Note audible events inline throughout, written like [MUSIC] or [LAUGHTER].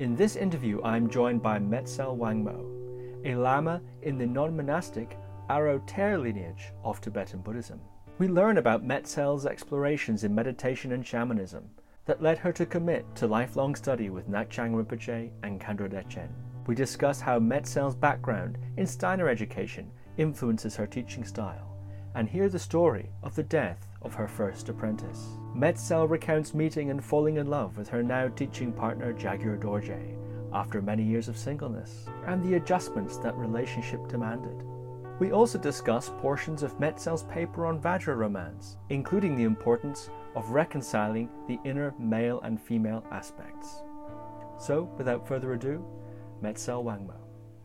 In this interview, I am joined by Metzl Wangmo, a Lama in the non monastic Aro gTér lineage of Tibetan Buddhism. We learn about Metzl's explorations in meditation and shamanism that led her to commit to lifelong study with Ngak'chang Rinpoche and Khandro Dechen. We discuss how Metzl's background in Steiner education influences her teaching style, and hear the story of the death of her first apprentice. Metzl recounts meeting and falling in love with her now teaching partner Ja'gyür Dorje after many years of singleness, and the adjustments that relationship demanded. We also discuss portions of Metzel's paper on Vajra romance, including the importance of reconciling the inner male and female aspects. So, without further ado, Metzel Wangmo.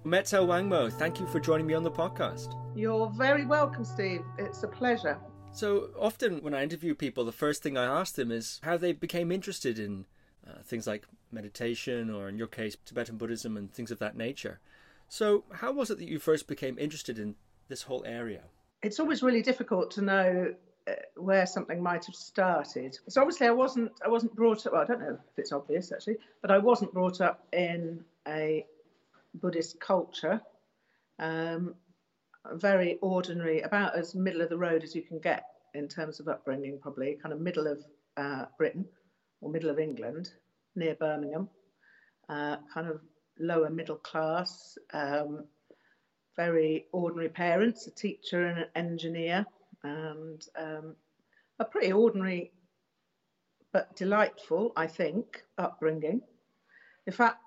Metzel Wangmo, thank you for joining me on the podcast. You're very welcome, Steve. It's a pleasure. So, often when I interview people, the first thing I ask them is how they became interested in uh, things like meditation, or in your case, Tibetan Buddhism and things of that nature. So, how was it that you first became interested in this whole area? It's always really difficult to know uh, where something might have started. So obviously, I wasn't I wasn't brought up. Well, I don't know if it's obvious actually, but I wasn't brought up in a Buddhist culture. Um, very ordinary, about as middle of the road as you can get in terms of upbringing, probably kind of middle of uh, Britain or middle of England, near Birmingham. Uh, kind of lower middle class. Um, very ordinary parents, a teacher and an engineer, and um, a pretty ordinary but delightful, I think, upbringing. In fact,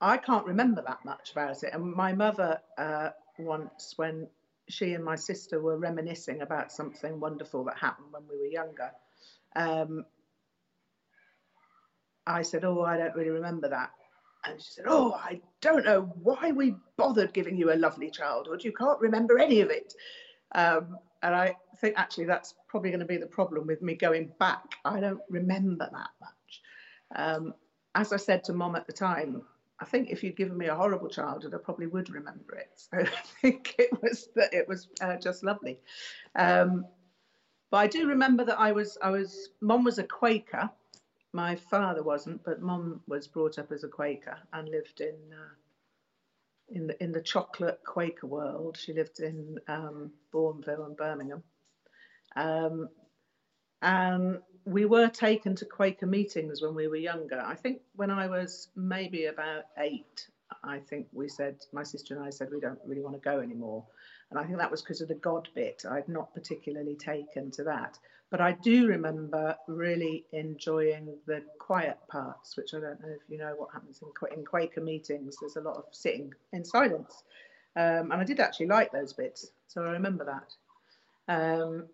I can't remember that much about it. And my mother, uh, once, when she and my sister were reminiscing about something wonderful that happened when we were younger, um, I said, Oh, I don't really remember that. And she said, Oh, I don't know why we bothered giving you a lovely childhood. You can't remember any of it. Um, and I think actually that's probably going to be the problem with me going back. I don't remember that much. Um, as I said to mom at the time, I think if you'd given me a horrible childhood, I probably would remember it. So [LAUGHS] I think it was that it was uh, just lovely. Um, but I do remember that I was I was mom was a Quaker, my father wasn't, but mom was brought up as a Quaker and lived in uh, in the in the chocolate Quaker world. She lived in um, Bournville and Birmingham, um, and we were taken to Quaker meetings when we were younger. I think when I was maybe about eight, I think we said my sister and I said we don't really want to go anymore, and I think that was because of the God bit. I'd not particularly taken to that. But I do remember really enjoying the quiet parts, which I don't know if you know what happens in, in Quaker meetings. There's a lot of sitting in silence. Um, and I did actually like those bits, so I remember that. Um,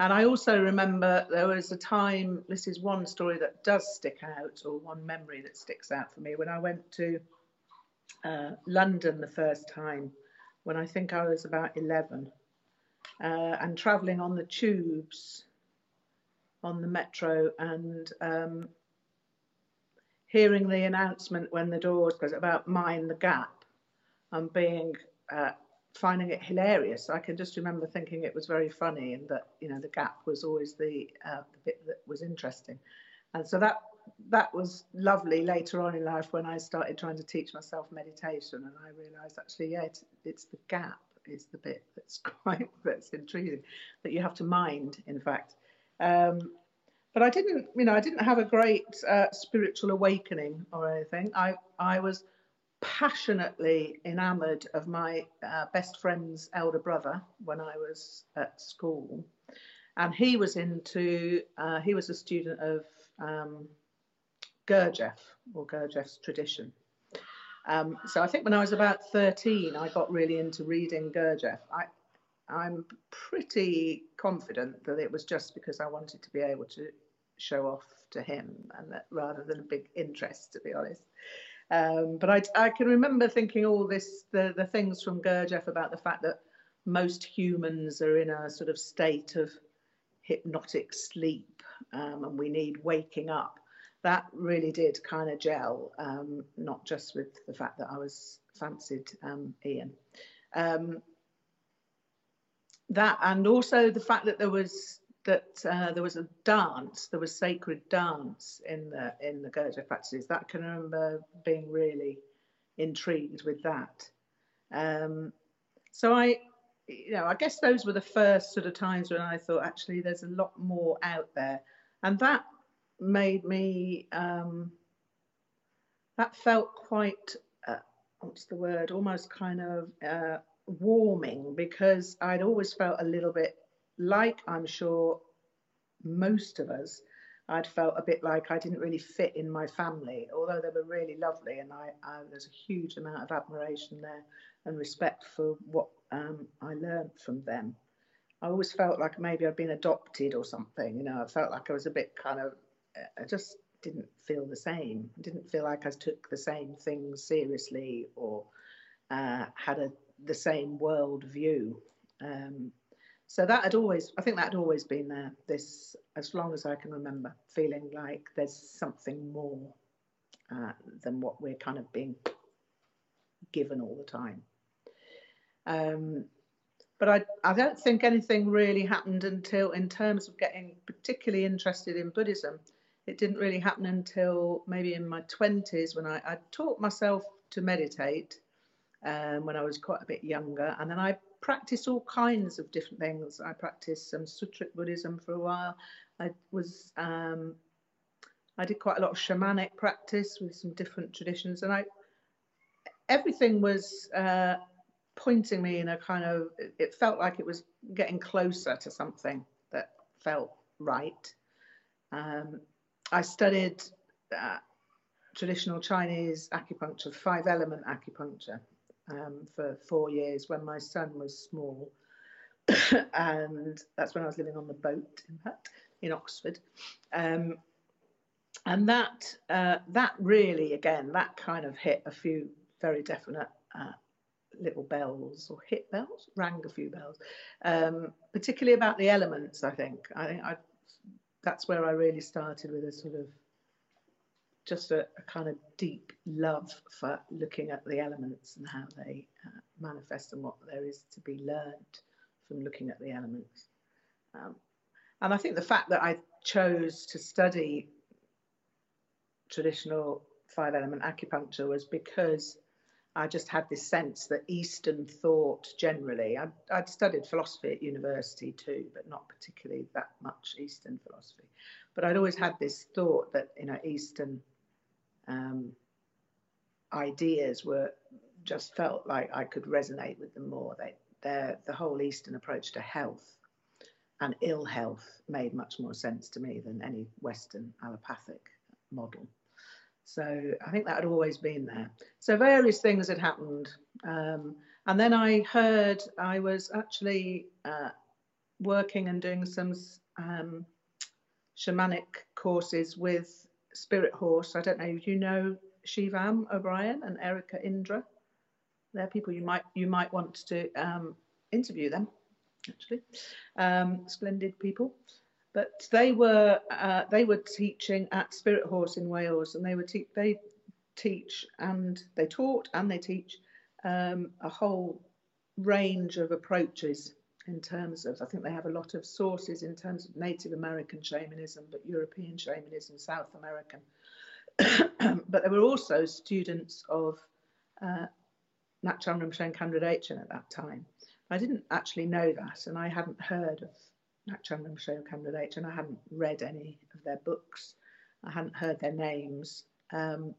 and I also remember there was a time, this is one story that does stick out, or one memory that sticks out for me, when I went to uh, London the first time, when I think I was about 11 uh, and travelling on the tubes on the metro and um, hearing the announcement when the doors closed about mind the gap and being uh, finding it hilarious. I can just remember thinking it was very funny and that you know the gap was always the, uh, the bit that was interesting, and so that that was lovely later on in life when I started trying to teach myself meditation and I realised actually yeah it's, it's the gap is the bit that's [LAUGHS] quite that's intriguing that you have to mind in fact. Um, but I didn't you know I didn't have a great uh, spiritual awakening or anything. I I was passionately enamored of my uh, best friend's elder brother when I was at school and he was into uh, he was a student of um, Gurdjieff or Gurdjieff's tradition um, so I think when I was about 13, I got really into reading Gurdjieff. I, I'm pretty confident that it was just because I wanted to be able to show off to him, and that rather than a big interest, to be honest. Um, but I, I can remember thinking all this, the, the things from Gurdjieff about the fact that most humans are in a sort of state of hypnotic sleep, um, and we need waking up that really did kind of gel, um, not just with the fact that I was fancied um, Ian. Um, that and also the fact that there was that uh, there was a dance, there was sacred dance in the in the Gurdjieff practices. That can remember being really intrigued with that. Um, so I, you know, I guess those were the first sort of times when I thought actually there's a lot more out there, and that made me. Um, that felt quite. Uh, what's the word? Almost kind of uh, warming because I'd always felt a little bit like I'm sure most of us, I'd felt a bit like I didn't really fit in my family, although they were really lovely, and I, I there's a huge amount of admiration there and respect for what um, I learned from them. I always felt like maybe I'd been adopted or something. You know, I felt like I was a bit kind of, I just didn't feel the same. I didn't feel like I took the same things seriously or uh, had a the same world view. Um, so that had always, I think that had always been there. This, as long as I can remember, feeling like there's something more uh, than what we're kind of being given all the time. Um, but I, I don't think anything really happened until, in terms of getting particularly interested in Buddhism, it didn't really happen until maybe in my 20s when I, I taught myself to meditate um, when I was quite a bit younger. And then I practiced all kinds of different things. I practiced some Sutric Buddhism for a while. I was um, I did quite a lot of shamanic practice with some different traditions, and I everything was uh, pointing me in a kind of. It felt like it was getting closer to something that felt right. Um, I studied uh, traditional Chinese acupuncture, five element acupuncture, um, for four years when my son was small. [COUGHS] and that's when I was living on the boat, in fact, in Oxford. Um, and that uh, that really, again, that kind of hit a few very definite uh, little bells or hit bells, rang a few bells, um, particularly about the elements. I think I think I, that's where I really started with a sort of just a, a, kind of deep love for looking at the elements and how they uh, manifest and what there is to be learned from looking at the elements. Um, and I think the fact that I chose to study traditional five element acupuncture was because I just had this sense that Eastern thought generally, I'd, I'd, studied philosophy at university too, but not particularly that much Eastern philosophy. But I'd always had this thought that, you know, Eastern um, ideas were just felt like I could resonate with them more. They, the whole Eastern approach to health and ill health made much more sense to me than any Western allopathic model. So I think that had always been there. So various things had happened. Um, and then I heard I was actually uh, working and doing some um, shamanic courses with Spirit Horse. I don't know you know Shivam O'Brien and Erica Indra. They're people you might you might want to um, interview them. Actually, um, splendid people. But they were uh, they were teaching at Spirit Horse in Wales, and they were te- they teach and they taught and they teach um, a whole range of approaches in terms of, I think they have a lot of sources in terms of Native American shamanism, but European shamanism, South American. [COUGHS] but there were also students of uh, Ngak'chang Rinpoche and Khandro Dechen at that time. I didn't actually know that, and I hadn't heard of Ngak'chang Rinpoche or Khandro Dechen. I hadn't read any of their books. I hadn't heard their names. Um,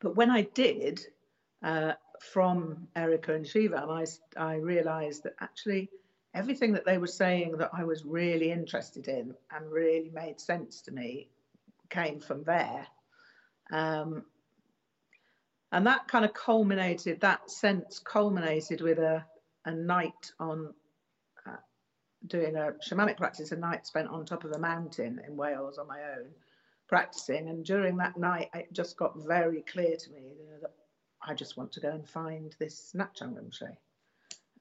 but when I did, uh, from Erica and Shivam, I, I realized that actually everything that they were saying that I was really interested in and really made sense to me came from there. Um, and that kind of culminated, that sense culminated with a, a night on uh, doing a shamanic practice, a night spent on top of a mountain in Wales on my own, practicing. And during that night, it just got very clear to me you know, that I just want to go and find this Ngak'chang Rinpoche.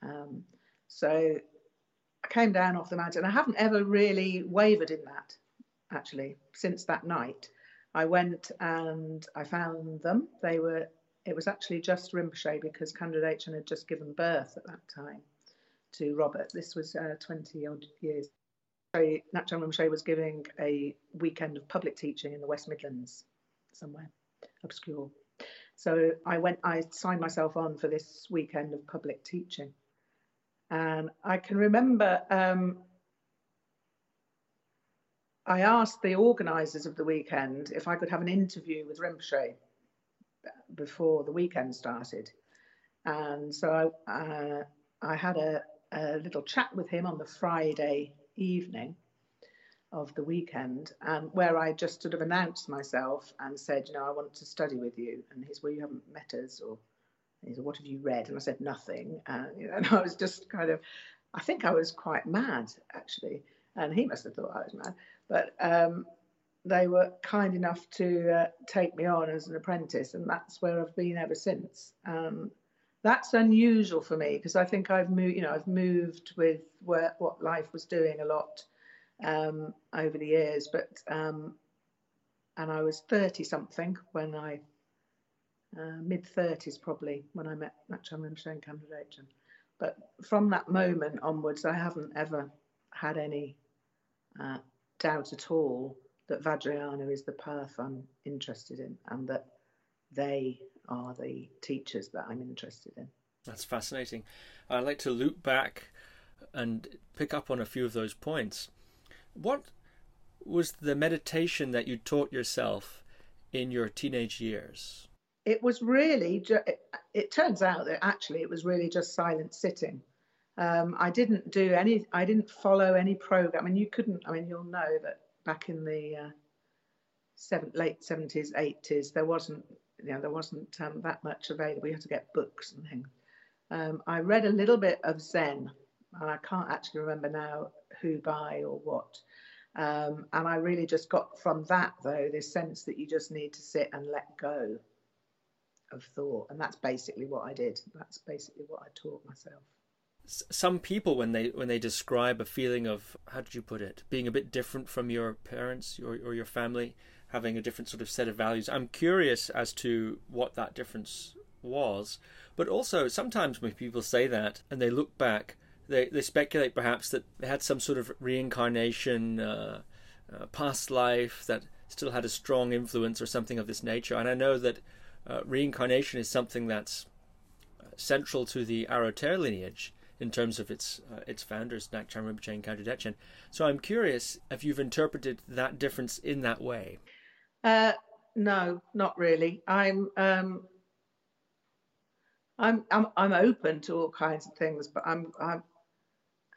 Um, so I came down off the mountain. I haven't ever really wavered in that, actually, since that night. I went and I found them. They were, it was actually just Rinpoche because Dechen had just given birth at that time to Robert. This was uh, 20 odd years Ngak'chang Rinpoche was giving a weekend of public teaching in the West Midlands, somewhere obscure. So I went, I signed myself on for this weekend of public teaching. And I can remember um, I asked the organisers of the weekend if I could have an interview with Rinpoche before the weekend started. And so I, uh, I had a, a little chat with him on the Friday evening of the weekend, and where I just sort of announced myself and said, you know, I want to study with you. And he's, well, you haven't met us, or he said, what have you read? And I said, nothing. And, you know, [LAUGHS] and I was just kind of, I think I was quite mad actually, and he must have thought I was mad. But um, they were kind enough to uh, take me on as an apprentice, and that's where I've been ever since. Um, that's unusual for me because I think I've moved, you know, I've moved with where, what life was doing a lot um, over the years. But um, and I was thirty something when I uh, mid thirties probably when I met Rinpoche and Khandro But from that moment onwards, I haven't ever had any uh, doubt at all that Vajrayana is the path I'm interested in and that they are the teachers that I'm interested in. That's fascinating. I'd like to loop back and pick up on a few of those points. What was the meditation that you taught yourself in your teenage years? It was really, ju- it, it turns out that actually it was really just silent sitting. Um, I didn't do any, I didn't follow any program. And you couldn't, I mean, you'll know that back in the uh, seven, late 70s, 80s, there wasn't, you know, there wasn't um, that much available. You had to get books and things. Um, I read a little bit of Zen, and I can't actually remember now who by or what. Um, and I really just got from that, though, this sense that you just need to sit and let go of thought. And that's basically what I did. That's basically what I taught myself some people when they when they describe a feeling of how did you put it being a bit different from your parents or, or your family having a different sort of set of values i'm curious as to what that difference was but also sometimes when people say that and they look back they, they speculate perhaps that they had some sort of reincarnation uh, uh, past life that still had a strong influence or something of this nature and i know that uh, reincarnation is something that's uh, central to the Aro lineage in terms of its uh, its founders, Ngak'chang Rinpoche and Khandro Dechen. So I'm curious if you've interpreted that difference in that way. Uh, no, not really. I'm um, I'm I'm I'm open to all kinds of things, but I'm I'm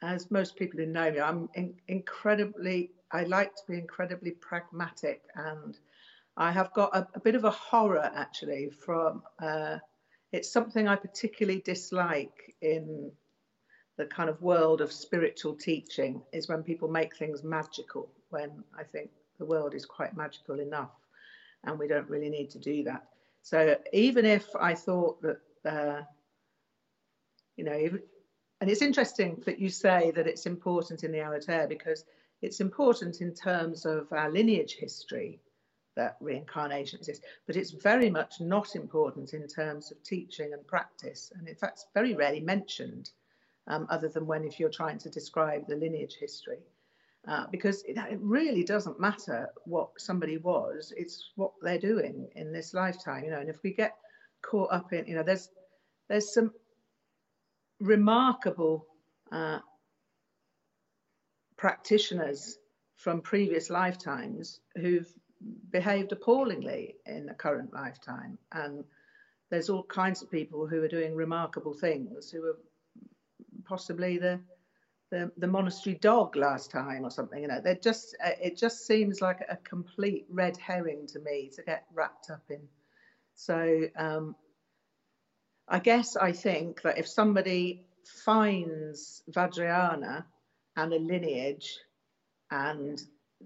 as most people who know me, I'm in, incredibly. I like to be incredibly pragmatic, and I have got a, a bit of a horror actually from. Uh, it's something I particularly dislike in the kind of world of spiritual teaching is when people make things magical, when I think the world is quite magical enough and we don't really need to do that. So even if I thought that, uh, you know, even, and it's interesting that you say that it's important in the Aro gTér because it's important in terms of our lineage history that reincarnation exists, but it's very much not important in terms of teaching and practice. And in fact, it's very rarely mentioned um, other than when if you're trying to describe the lineage history. Uh, because it, it, really doesn't matter what somebody was, it's what they're doing in this lifetime, you know. And if we get caught up in, you know, there's there's some remarkable uh, practitioners from previous lifetimes who've behaved appallingly in the current lifetime, and there's all kinds of people who are doing remarkable things who are possibly the the, the monastery dog last time or something. You know, they just uh, it just seems like a complete red herring to me to get wrapped up in. So um, I guess I think that if somebody finds Vajrayana and a lineage, and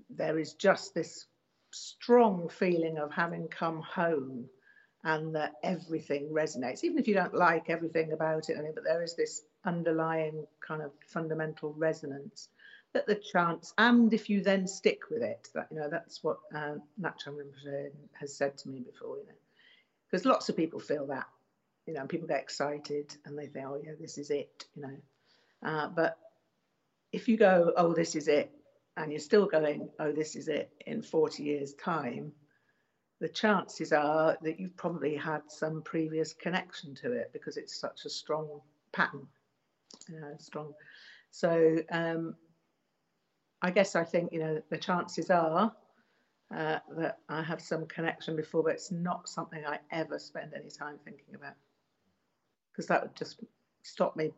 there is just this strong feeling of having come home and that everything resonates, even if you don't like everything about it, but there is this underlying kind of fundamental resonance that the chance, and if you then stick with it, that you know that's what uh, Rinpoche has said to me before, you know, because lots of people feel that, you know, people get excited and they think, oh yeah, this is it, you know, uh, but if you go, oh, this is it, and you're still going, oh, this is it in 40 years' time, the chances are that you've probably had some previous connection to it because it's such a strong pattern, strong. So um, I guess I think, you know, the chances are uh, that I have some connection before, but it's not something I ever spend any time thinking about because that would just stop me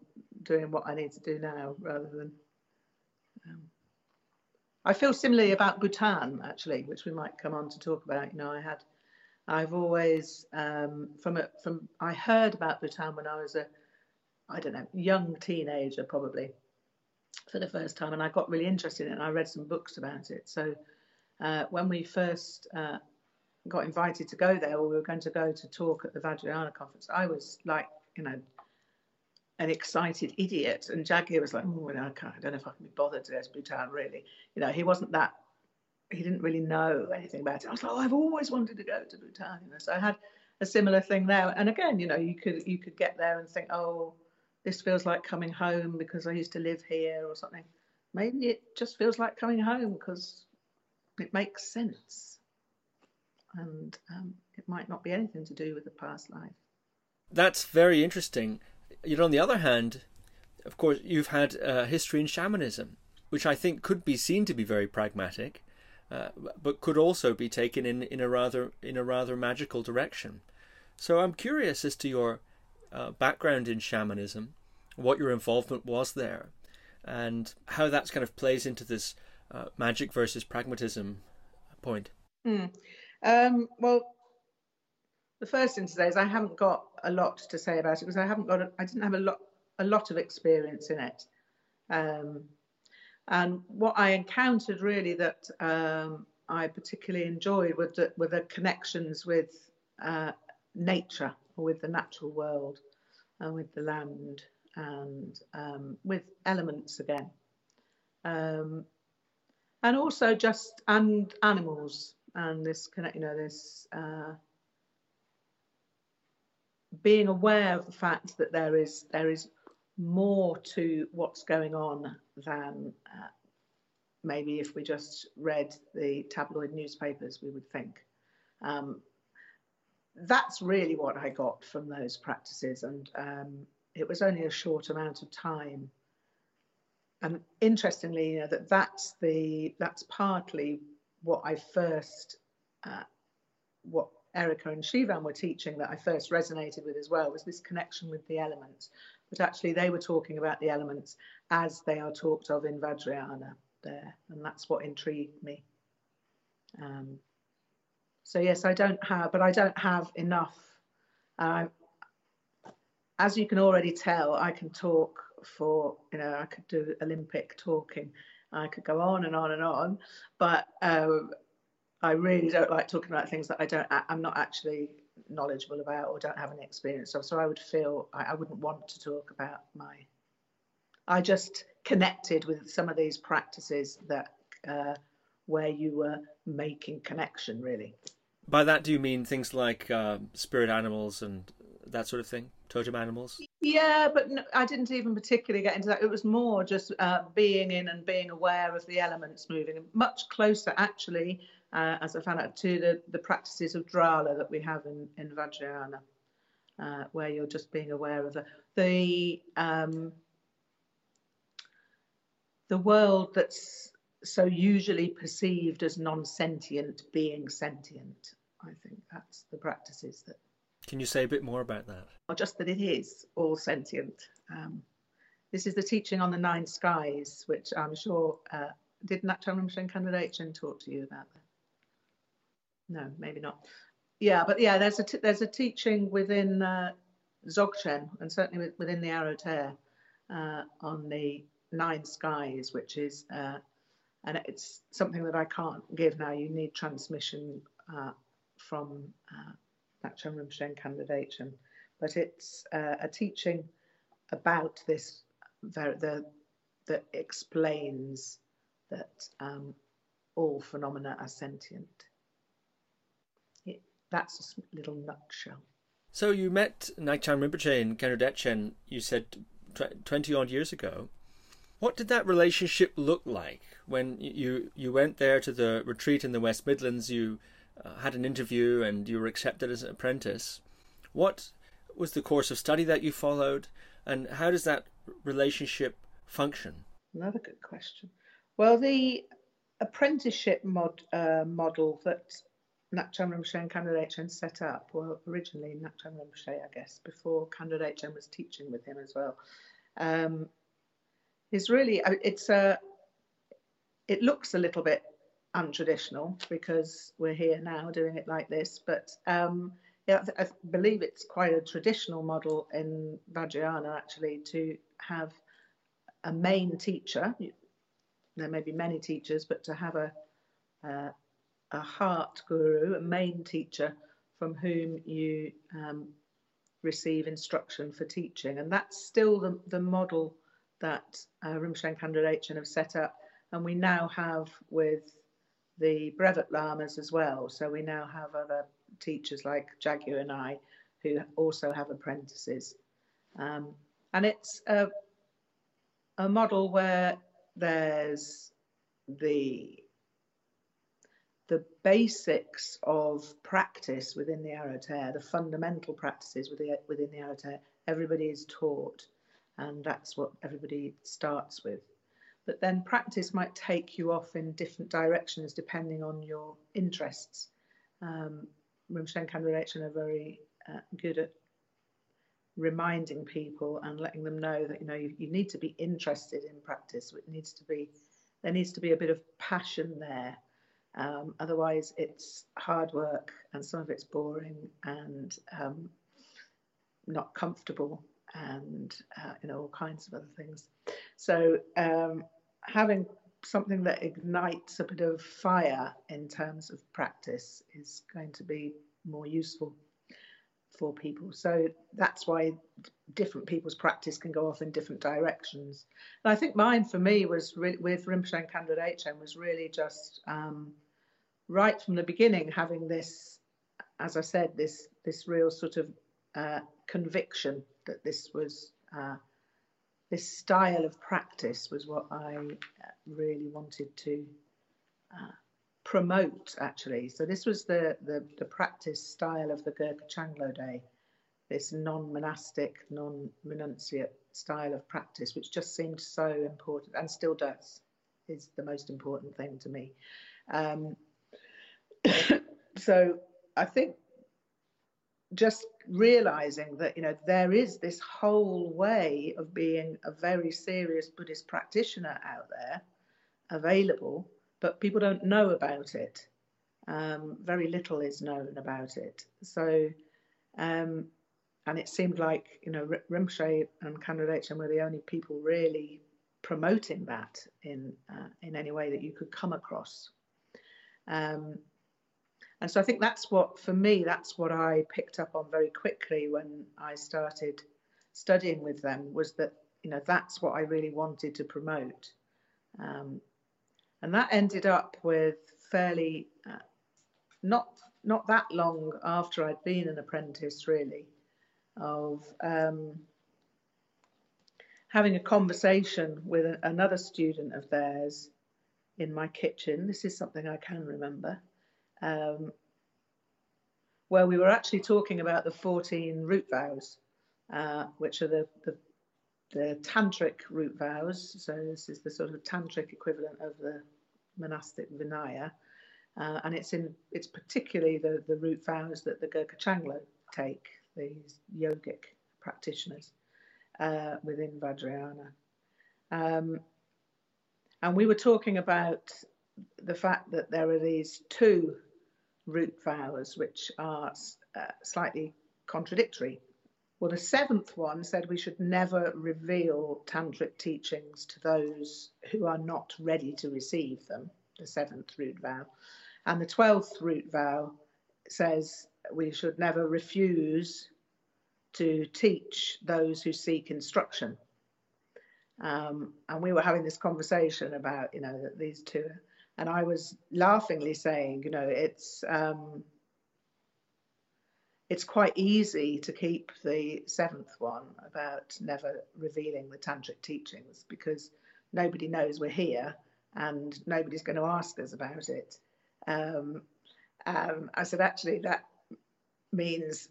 doing what I need to do now rather than. Um, I feel similarly about Bhutan actually, which we might come on to talk about. You know, I had, I've always um, from a, from I heard about Bhutan when I was a, I don't know, young teenager probably, for the first time, and I got really interested in it. and I read some books about it. So uh, when we first uh, got invited to go there, or we were going to go to talk at the Vajrayana conference, I was like, you know, an excited idiot. And Ja'gyür was like, oh, no, I, I don't know if I can be bothered to go to Bhutan, really. You know, he wasn't that, he didn't really know anything about it. I was like, oh, I've always wanted to go to Bhutan. You know, so I had a similar thing there. And again, you know, you could you could get there and think, oh, this feels like coming home because I used to live here or something. Maybe it just feels like coming home because it makes sense. And um, it might not be anything to do with the past life. That's very interesting. Yet on the other hand, of course, you've had a history in shamanism, which I think could be seen to be very pragmatic, uh, but could also be taken in, in a rather in a rather magical direction. So I'm curious as to your uh, background in shamanism, what your involvement was there, and how that kind of plays into this uh, magic versus pragmatism point. Mm. Um, well, the first thing to say is I haven't got a lot to say about it because I haven't got a, I didn't have a lot a lot of experience in it. Um, and what I encountered really that um, I particularly enjoyed were the, were the connections with uh, nature with the natural world and with the land and um, with elements again. Um, and also just and animals and this connect, you know, this uh, being aware of the fact that there is there is more to what's going on than uh, maybe if we just read the tabloid newspapers we would think. Um, that's really what I got from those practices, and um, it was only a short amount of time. And interestingly, you know, that that's the that's partly what I first uh, what Erica and Shivan were teaching that I first resonated with as well was this connection with the elements. But actually, they were talking about the elements as they are talked of in Vajrayana there, and that's what intrigued me. Um, so yes, I don't have, but I don't have enough. Uh, as you can already tell, I can talk for, you know, I could do Olympic talking. I could go on and on and on, but um, I really don't like talking about things that I don't, I'm not actually knowledgeable about or don't have any experience of. So I would feel I, I wouldn't want to talk about my. I just connected with some of these practices that uh, where you were making connection really. By that, do you mean things like uh, spirit animals and that sort of thing, totem animals? Yeah, but no, I didn't even particularly get into that. It was more just uh, being in and being aware of the elements moving, much closer actually uh, as I found out, to the, the practices of Drala that we have in, in Vajrayana, uh, where you're just being aware of the, the, um, the world that's so usually perceived as non-sentient being sentient. I think that's the practices that. Can you say a bit more about that? Or just that it is all sentient. Um, this is the teaching on the nine skies, which I'm sure uh, did Rinpoche Kanda talk to you about that? No, maybe not. Yeah, but yeah, there's a t- there's a teaching within uh, Dzogchen and certainly within the Aro gTér uh, on the nine skies, which is uh, and it's something that I can't give now. You need transmission uh, from uh, Ngak'chang Rinpoche Kanda but it's uh, a teaching about this the that explains that um, all phenomena are sentient that's a little nutshell. So you met Ngak'chang Rinpoche in Khandro Dechen, you said 20 odd years ago. What did that relationship look like when you you went there to the retreat in the West Midlands? You uh, had an interview and you were accepted as an apprentice. What was the course of study that you followed, and how does that relationship function? Another good question. Well, the apprenticeship mod, uh, model that Ngak'chang Rinpoche and Khandro Chen set up, well, originally Ngak'chang Rinpoche, I guess, before Khandro Chen was teaching with him as well, um, is really, uh, it's a, it looks a little bit untraditional because we're here now doing it like this, but um, yeah, I believe it's quite a traditional model in Vajrayana actually to have a main teacher. There may be many teachers, but to have a uh, a heart guru, a main teacher from whom you um, receive instruction for teaching, and that's still the, the model that uh, Rinpoche have set up, and we now have with the brevet lamas as well. So we now have other teachers like Ja'gyür and I who also have apprentices. Um, and it's a, a model where there's the the basics of practice within the Arhat, the fundamental practices within, the Arhat, everybody is taught, and that's what everybody starts with. But then practice might take you off in different directions depending on your interests. Um, Rinpoche and are very uh, good at reminding people and letting them know that you know you, you, need to be interested in practice. It needs to be there needs to be a bit of passion there. Um, otherwise, it's hard work and some of it's boring and um, not comfortable and uh, you know all kinds of other things. So um, having something that ignites a bit of fire in terms of practice is going to be more useful for people. So that's why different people's practice can go off in different directions. And I think mine for me was re- with Rinpoche and Chen was really just um, right from the beginning having this, as I said, this this real sort of uh, conviction that this was uh, this style of practice was what I uh, really wanted to uh, promote, actually. So this was the, the, the practice style of the Gurkha Changlo Day, this non-monastic, non-renunciate style of practice, which just seemed so important and still does, is the most important thing to me. Um, [LAUGHS] so I think just realizing that you know there is this whole way of being a very serious Buddhist practitioner out there available, but people don't know about it. Um, very little is known about it. So, um, and it seemed like you know R- Rinpoche and Khandro were the only people really promoting that in uh, in any way that you could come across. Um, and so I think that's what, for me, that's what I picked up on very quickly when I started studying with them was that, you know, that's what I really wanted to promote. Um, and that ended up with fairly, uh, not, not that long after I'd been an apprentice, really, of um, having a conversation with another student of theirs in my kitchen. This is something I can remember um, where we were actually talking about the 14 root vows, uh, which are the, the, the tantric root vows. So this is the sort of tantric equivalent of the monastic Vinaya. Uh, and it's in it's particularly the, the root vows that the Gurkha Changlo take, these yogic practitioners uh, within Vajrayana. Um, and we were talking about the fact that there are these two root vows which are uh, slightly contradictory. Well, the seventh one said we should never reveal tantric teachings to those who are not ready to receive them, the seventh root vow. And the twelfth root vow says we should never refuse to teach those who seek instruction. Um, and we were having this conversation about, you know, that these two and I was laughingly saying, you know, it's um, it's quite easy to keep the seventh one about never revealing the tantric teachings because nobody knows we're here and nobody's going to ask us about it. Um, um, I said, actually, that means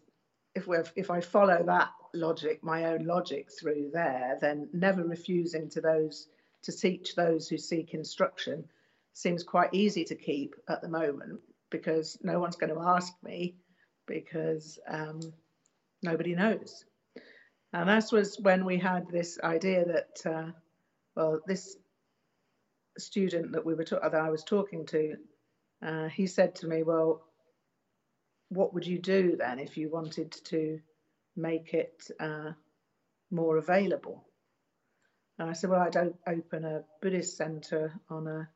if we if I follow that logic, my own logic through there, then never refusing to those to teach those who seek instruction seems quite easy to keep at the moment because no one's going to ask me because um, nobody knows. And that was when we had this idea that, uh, well, this student that we were that I was talking to, uh, he said to me, "Well, what would you do then if you wanted to make it uh, more available?" And I said, "Well, I'd open a Buddhist centre on a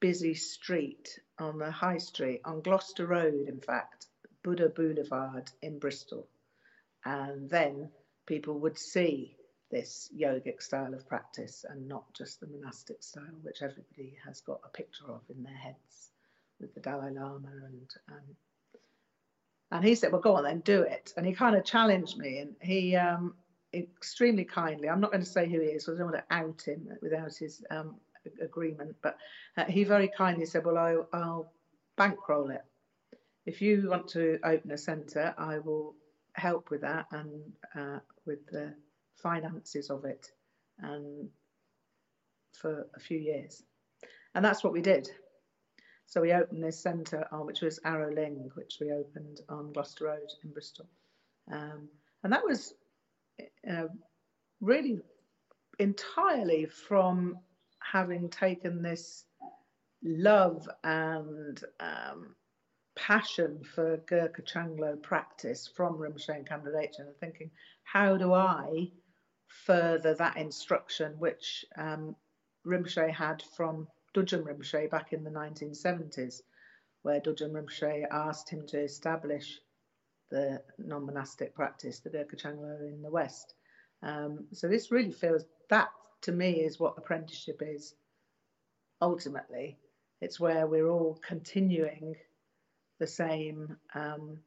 busy street on the high street on Gloucester Road, in fact, Buddha Boulevard in Bristol, and then people would see." this yogic style of practice and not just the monastic style, which everybody has got a picture of in their heads with the Dalai Lama and um, and he said, "Well, go on then, do it." And he kind of challenged me, and he um, extremely kindly. I'm not going to say who he is, because I don't want to out him without his um, agreement. But uh, he very kindly said, "Well, I, I'll bankroll it. If you want to open a centre, I will help with that and uh, with the finances of it and for a few years. And that's what we did. So we opened this centre, uh, which was Aro Ling, which we opened on Gloucester Road in Bristol. Um, and that was uh, really entirely from having taken this love and um, passion for Gurkha Changlo practice from Rinpoche and Khandro and thinking, how do I further that instruction which um, Rinpoche had from Dudjom Rinpoche back in the 1970s, where Dudjom Rinpoche asked him to establish the non-monastic practice, the Gurkha Changlo in the West. Um, so this really feels that to me is what apprenticeship is. Ultimately, it's where we're all continuing the same um,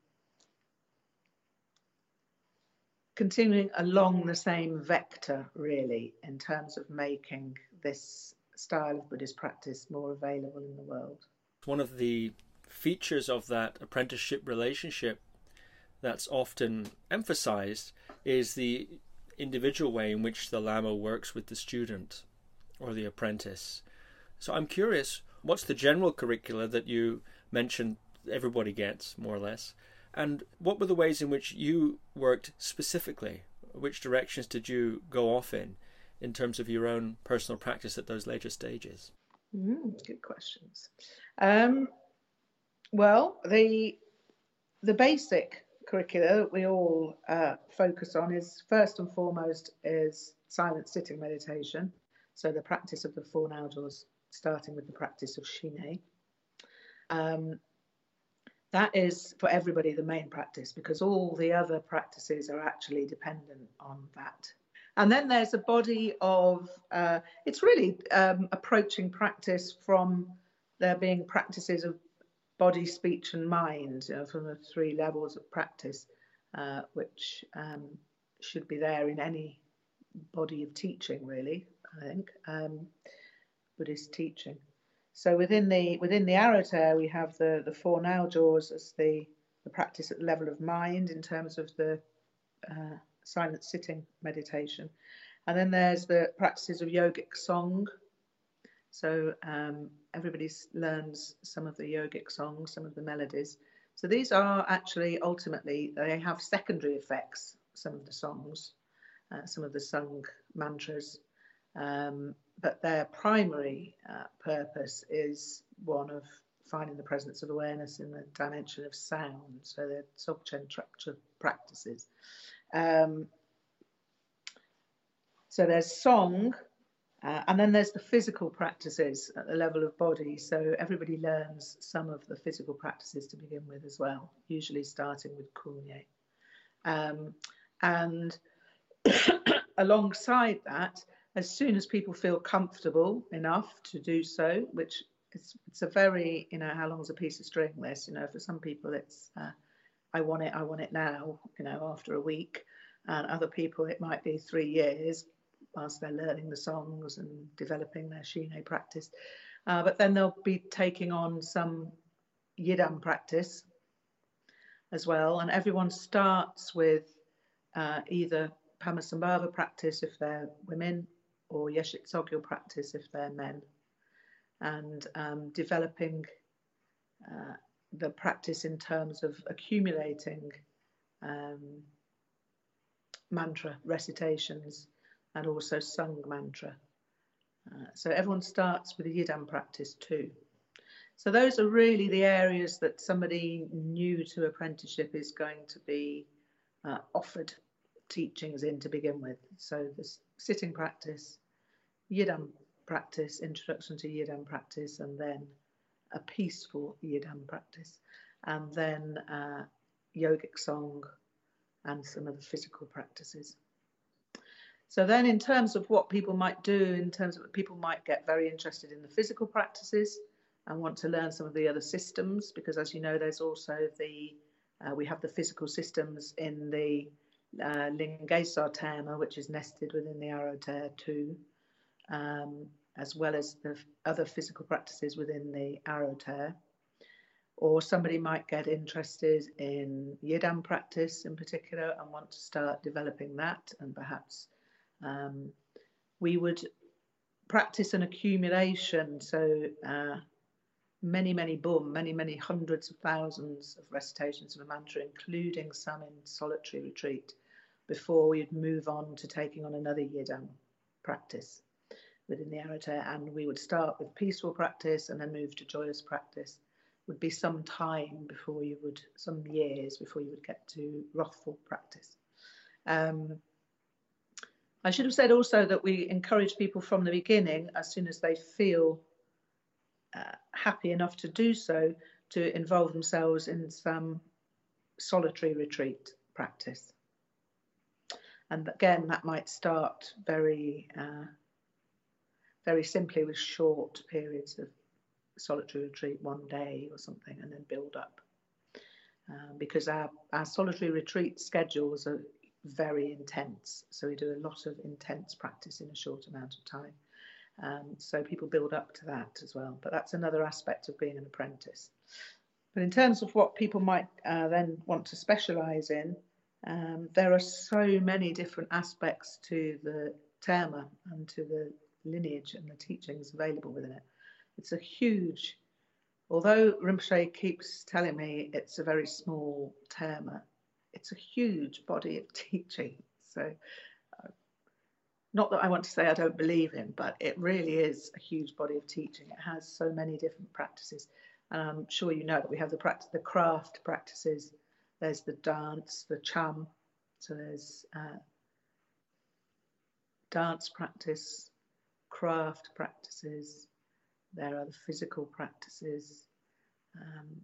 continuing along the same vector, really, in terms of making this style of Buddhist practice more available in the world. One of the features of that apprenticeship relationship that's often emphasized is the individual way in which the Lama works with the student or the apprentice. So I'm curious, what's the general curricula that you mentioned everybody gets, more or less? And what were the ways in which you worked specifically? Which directions did you go off in, in terms of your own personal practice at those later stages? Mm, good questions. Um, well, the the basic curricula that we all uh, focus on is first and foremost is silent sitting meditation. So the practice of the four naljors, starting with the practice of Shine. Um, that is for everybody the main practice because all the other practices are actually dependent on that. And then there's a body of, uh, it's really um, approaching practice from there being practices of body, speech, and mind you know, from the three levels of practice, uh, which um, should be there in any body of teaching, really, I think, um, Buddhist teaching. So within the within the Aro we have the the four naljors as the the practice at the level of mind in terms of the uh, silent sitting meditation, and then there's the practices of yogic song. So um, everybody learns some of the yogic songs, some of the melodies. So these are actually ultimately they have secondary effects. Some of the songs, uh, some of the sung mantras. Um, but their primary uh, purpose is one of finding the presence of awareness in the dimension of sound. So they're Dzogchen practices. Um, so there's song, uh, and then there's the physical practices at the level of body. So everybody learns some of the physical practices to begin with as well, usually starting with Kunye. Um, and [COUGHS] alongside that, as soon as people feel comfortable enough to do so, which it's, it's a very, you know, how long's a piece of string this? You know, for some people it's, uh, I want it, I want it now, you know, after a week. And other people it might be three years. Whilst they're learning the songs and developing their Shine practice. Uh, but then they'll be taking on some Yidam practice as well. And everyone starts with uh, either Padmasambhava practice if they're women or Yeshé Tsogyel practice if they're men. And um, developing uh, the practice in terms of accumulating um, mantra recitations and also sung mantra. Uh, so everyone starts with a Yidam practice too. So those are really the areas that somebody new to apprenticeship is going to be uh, offered teachings in to begin with. So the sitting practice, Yidam practice, introduction to Yidam practice, and then a peaceful Yidam practice, and then uh, yogic song and some of the physical practices. So then in terms of what people might do, in terms of people might get very interested in the physical practices and want to learn some of the other systems, because as you know, there's also the, uh, we have the physical systems in the uh, Lingesar which is nested within the Aro gTér too, um, as well as the other physical practices within the Aro gTér. Or somebody might get interested in Yidam practice in particular and want to start developing that and perhaps um, we would practice an accumulation, so uh, many, many many, many hundreds of thousands of recitations of a mantra, including some in solitary retreat, before we'd move on to taking on another yidam practice within the Aro gTér. And we would start with peaceful practice and then move to joyous practice. Would be some time before you would, some years before you would get to wrathful practice. Um, I should have said also that we encourage people from the beginning, as soon as they feel uh, happy enough to do so, to involve themselves in some solitary retreat practice. And again, that might start very, uh, very simply with short periods of solitary retreat, one day or something, and then build up. Uh, because our, our solitary retreat schedules are very intense. So we do a lot of intense practice in a short amount of time. Um, so people build up to that as well. But that's another aspect of being an apprentice. But in terms of what people might uh, then want to specialise in, um, there are so many different aspects to the gTérma and to the lineage and the teachings available within it. It's a huge, although Rinpoche keeps telling me it's a very small gTérma, it's a huge body of [LAUGHS] teaching. So, uh, not that I want to say I don't believe in, but it really is a huge body of teaching. It has so many different practices. And I'm sure you know that we have the practice, the craft practices. There's the dance, the cham. So there's uh, dance practice, craft practices. There are the physical practices. Um,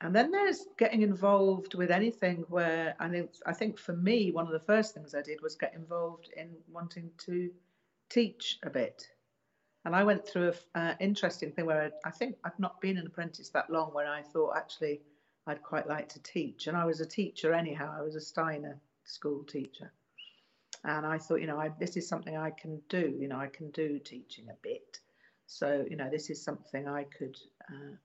and then there's getting involved with anything where I think I think for me one of the first things I did was get involved in wanting to teach a bit. And I went through an uh, interesting thing where I, I think I've not been an apprentice that long when I thought actually I'd quite like to teach. And I was a teacher anyhow. I was a Steiner school teacher. And I thought, you know, I, this is something I can do. You know, I can do teaching a bit. So, you know, this is something I could uh,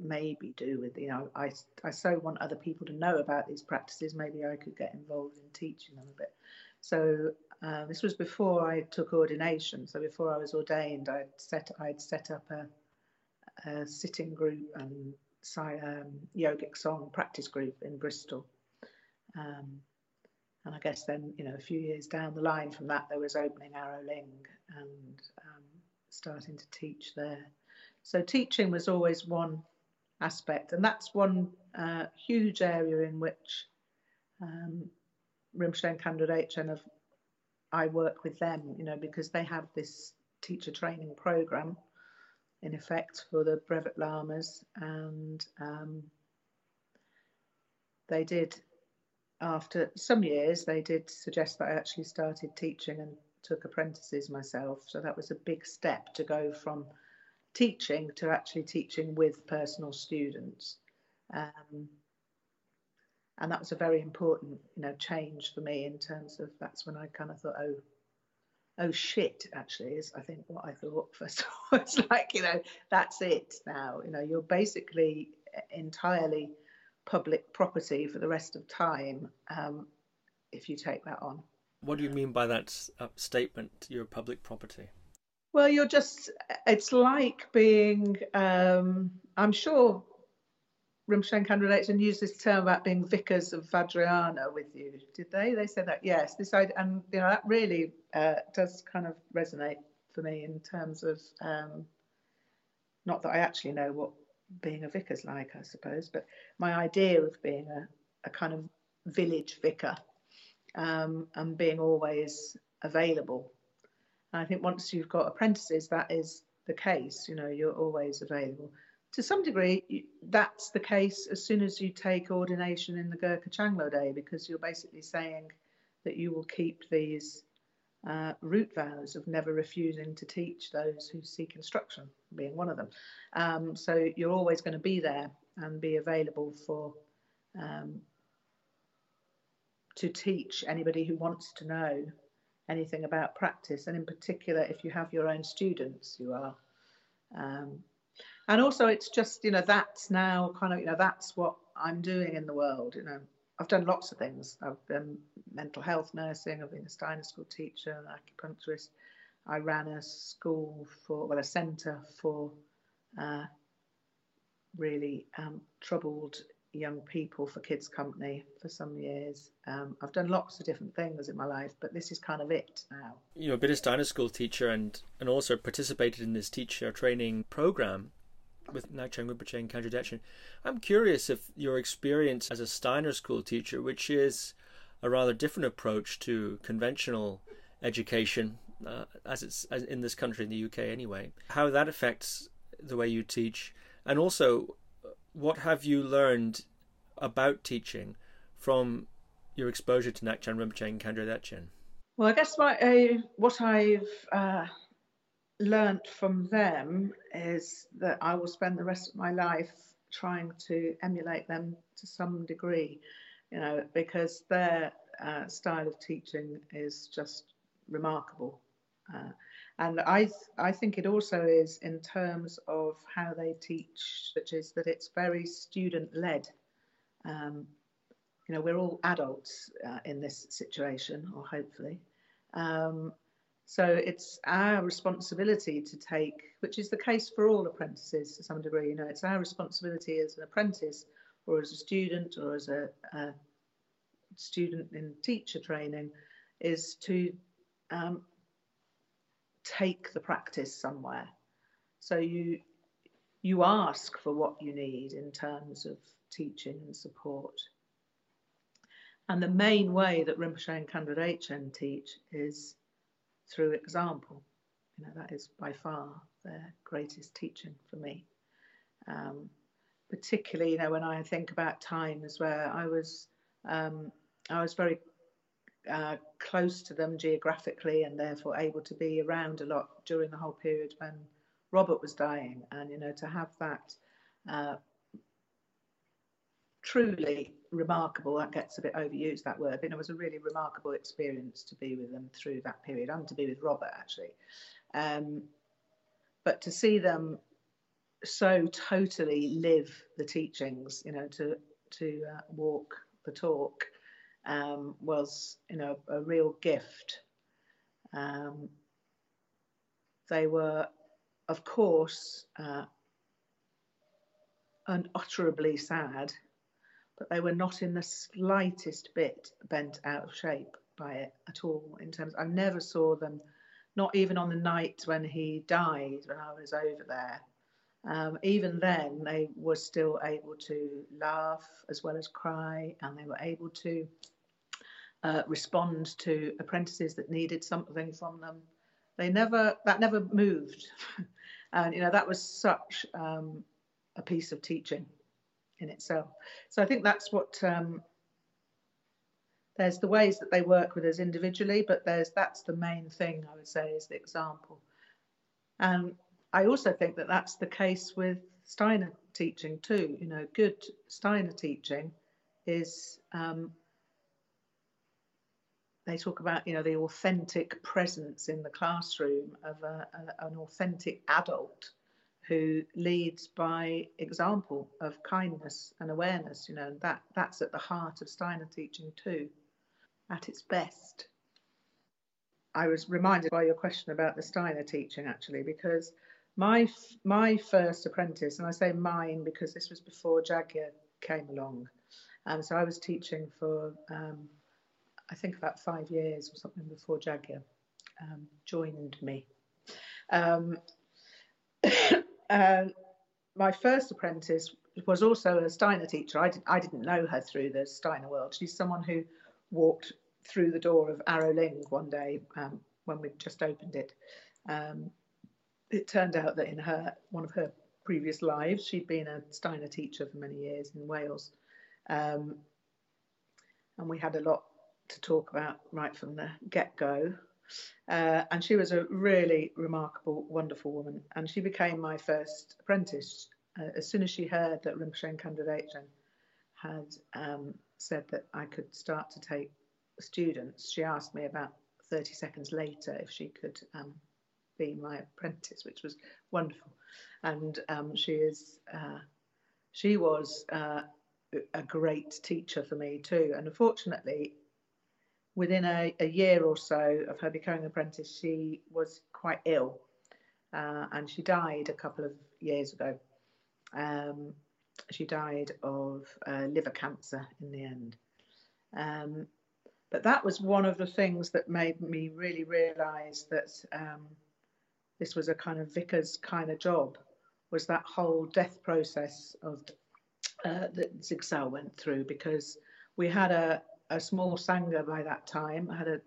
maybe do with you know I, I so want other people to know about these practices maybe I could get involved in teaching them a bit. So uh, this was before I took ordination so before I was ordained I'd set I'd set up a, a sitting group and um, yogic song practice group in Bristol. Um, and I guess then you know a few years down the line from that there was opening Aro Ling and um, starting to teach there. So teaching was always one aspect. And that's one uh, huge area in which um, and Khandro Dechen have, I work with them, you know, because they have this teacher training program in effect for the brevet lamas and um, they did after some years they did suggest that I actually started teaching and took apprentices myself so that was a big step to go from teaching to actually teaching with personal students. Um, and that was a very important, you know, change for me in terms of that's when I kind of thought, oh, oh shit, actually, is I think what I thought [LAUGHS] first of all. It's like, you know, that's it now. You know, you're basically entirely public property for the rest of time um, if you take that on. What do you mean by that uh, statement, you're public property? Well, you're just, it's like being, um, I'm sure Rinpoche candidates and used this term about being vicars of Vajrayana with you. Did they? They said that, yes. This idea, and you know that really uh, does kind of resonate for me in terms of um, not that I actually know what being a vicar's like, I suppose, but my idea of being a, a kind of village vicar um, and being always available. I think once you've got apprentices, that is the case. You know, you're always available to some degree, that's the case as soon as you take ordination in the gö-kar chang-lo'i dé, because you're basically saying that you will keep these uh, root vows of never refusing to teach those who seek instruction, being one of them. Um, so you're always going to be there and be available for um, to teach anybody who wants to know anything about practice, and in particular, if you have your own students, you are. Um, and also it's just you know that's now kind of you know that's what i'm doing in the world you know i've done lots of things i've been mental health nursing i've been a steiner school teacher an acupuncturist i ran a school for well a centre for uh, really um, troubled young people for kids company for some years um, i've done lots of different things in my life but this is kind of it now you're a steiner school teacher and and also participated in this teacher training program with Ngak'chang Rinpoche and Dechen. I'm curious if your experience as a Steiner school teacher, which is a rather different approach to conventional education, uh, as it's as in this country, in the UK anyway, how that affects the way you teach, and also what have you learned about teaching from your exposure to Ngak'chang Rinpoche and Khandro Dechen? Well, I guess my, uh, what I've uh, learnt from them is that I will spend the rest of my life trying to emulate them to some degree, you know, because their uh, style of teaching is just remarkable. And I, th- I think it also is in terms of how they teach, which is that it's very student led. Um, you know, we're all adults uh, in this situation, or hopefully. Um, so it's our responsibility to take, which is the case for all apprentices to some degree, you know, it's our responsibility as an apprentice or as a student or as a, a student in teacher training is to um, take the practice somewhere. So you you ask for what you need in terms of teaching and support. And the main way that Rinpoche and Dechen teach is through example. You know, that is by far their greatest teaching for me. Um, particularly, you know, when I think about times where I was, um, I was very uh, close to them geographically and therefore able to be around a lot during the whole period when Robert was dying. And, you know, to have that uh, truly remarkable. That gets a bit overused, that word. But it was a really remarkable experience to be with them through that period and to be with Robert, actually. Um, but to see them so totally live the teachings, you know, to, to uh, walk the talk um, was, you know, a real gift. Um, they were, of course, uh, unutterably sad but they were not in the slightest bit bent out of shape by it at all. In terms, I never saw them, not even on the night when he died, when I was over there. Um, even then, they were still able to laugh as well as cry, and they were able to uh, respond to apprentices that needed something from them. They never, that never moved, [LAUGHS] and you know that was such um, a piece of teaching in itself. So I think that's what um, there's the ways that they work with us individually, but there's that's the main thing I would say is the example. And I also think that that's the case with Steiner teaching too. You know, good Steiner teaching is um, they talk about you know the authentic presence in the classroom of a, a, an authentic adult who leads by example of kindness and awareness you know that that's at the heart of steiner teaching too at its best i was reminded by your question about the steiner teaching actually because my my first apprentice and i say mine because this was before Ja'gyür came along and so i was teaching for um, I think about five years or something before Ja'gyür um, joined me. Um, [COUGHS] uh, my first apprentice was also a Steiner teacher. I, did, I didn't know her through the Steiner world. She's someone who walked through the door of Aro Ling one day um, when we just opened it. Um, it turned out that in her one of her previous lives, she'd been a Steiner teacher for many years in Wales. Um, and we had a lot to talk about right from the get go. Uh, and she was a really remarkable, wonderful woman. And she became my first apprentice. Uh, as soon as she heard that Rinpoche and had um, said that I could start to take students, she asked me about 30 seconds later if she could um, be my apprentice, which was wonderful. And um, she is, uh, she was uh, a great teacher for me too. And unfortunately, within a, a year or so of her becoming apprentice, she was quite ill uh, and she died a couple of years ago. Um, she died of uh, liver cancer in the end. Um, but that was one of the things that made me really realize that um, this was a kind of vicar's kind of job was that whole death process of uh, that Zigzal went through because we had a, a small sangha by that time. I had a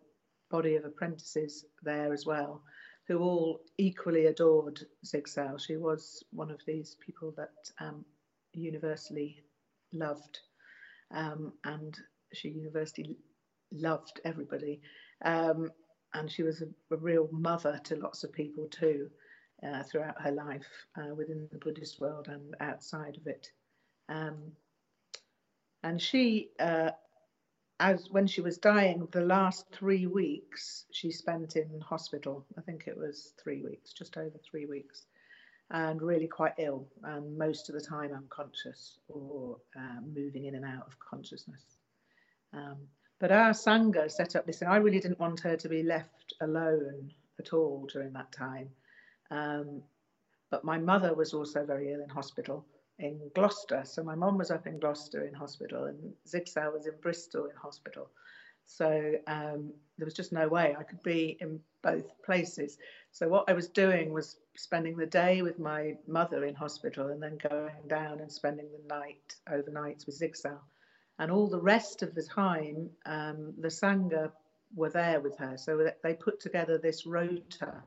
body of apprentices there as well, who all equally adored Zigzal. She was one of these people that um, universally loved, um, and she universally loved everybody. Um, and she was a, a, real mother to lots of people too, uh, throughout her life uh, within the Buddhist world and outside of it. Um, and she uh, as when she was dying, the last three weeks she spent in hospital. I think it was three weeks, just over three weeks, and really quite ill, and most of the time unconscious or uh, moving in and out of consciousness. Um, but our Sangha set up this, and I really didn't want her to be left alone at all during that time. Um, but my mother was also very ill in hospital, in Gloucester. So my mum was up in Gloucester in hospital, and Zigzal was in Bristol in hospital. So um, there was just no way I could be in both places. So what I was doing was spending the day with my mother in hospital, and then going down and spending the night overnight with Zigzal. And all the rest of the time, um, the Sangha were there with her. So they put together this rota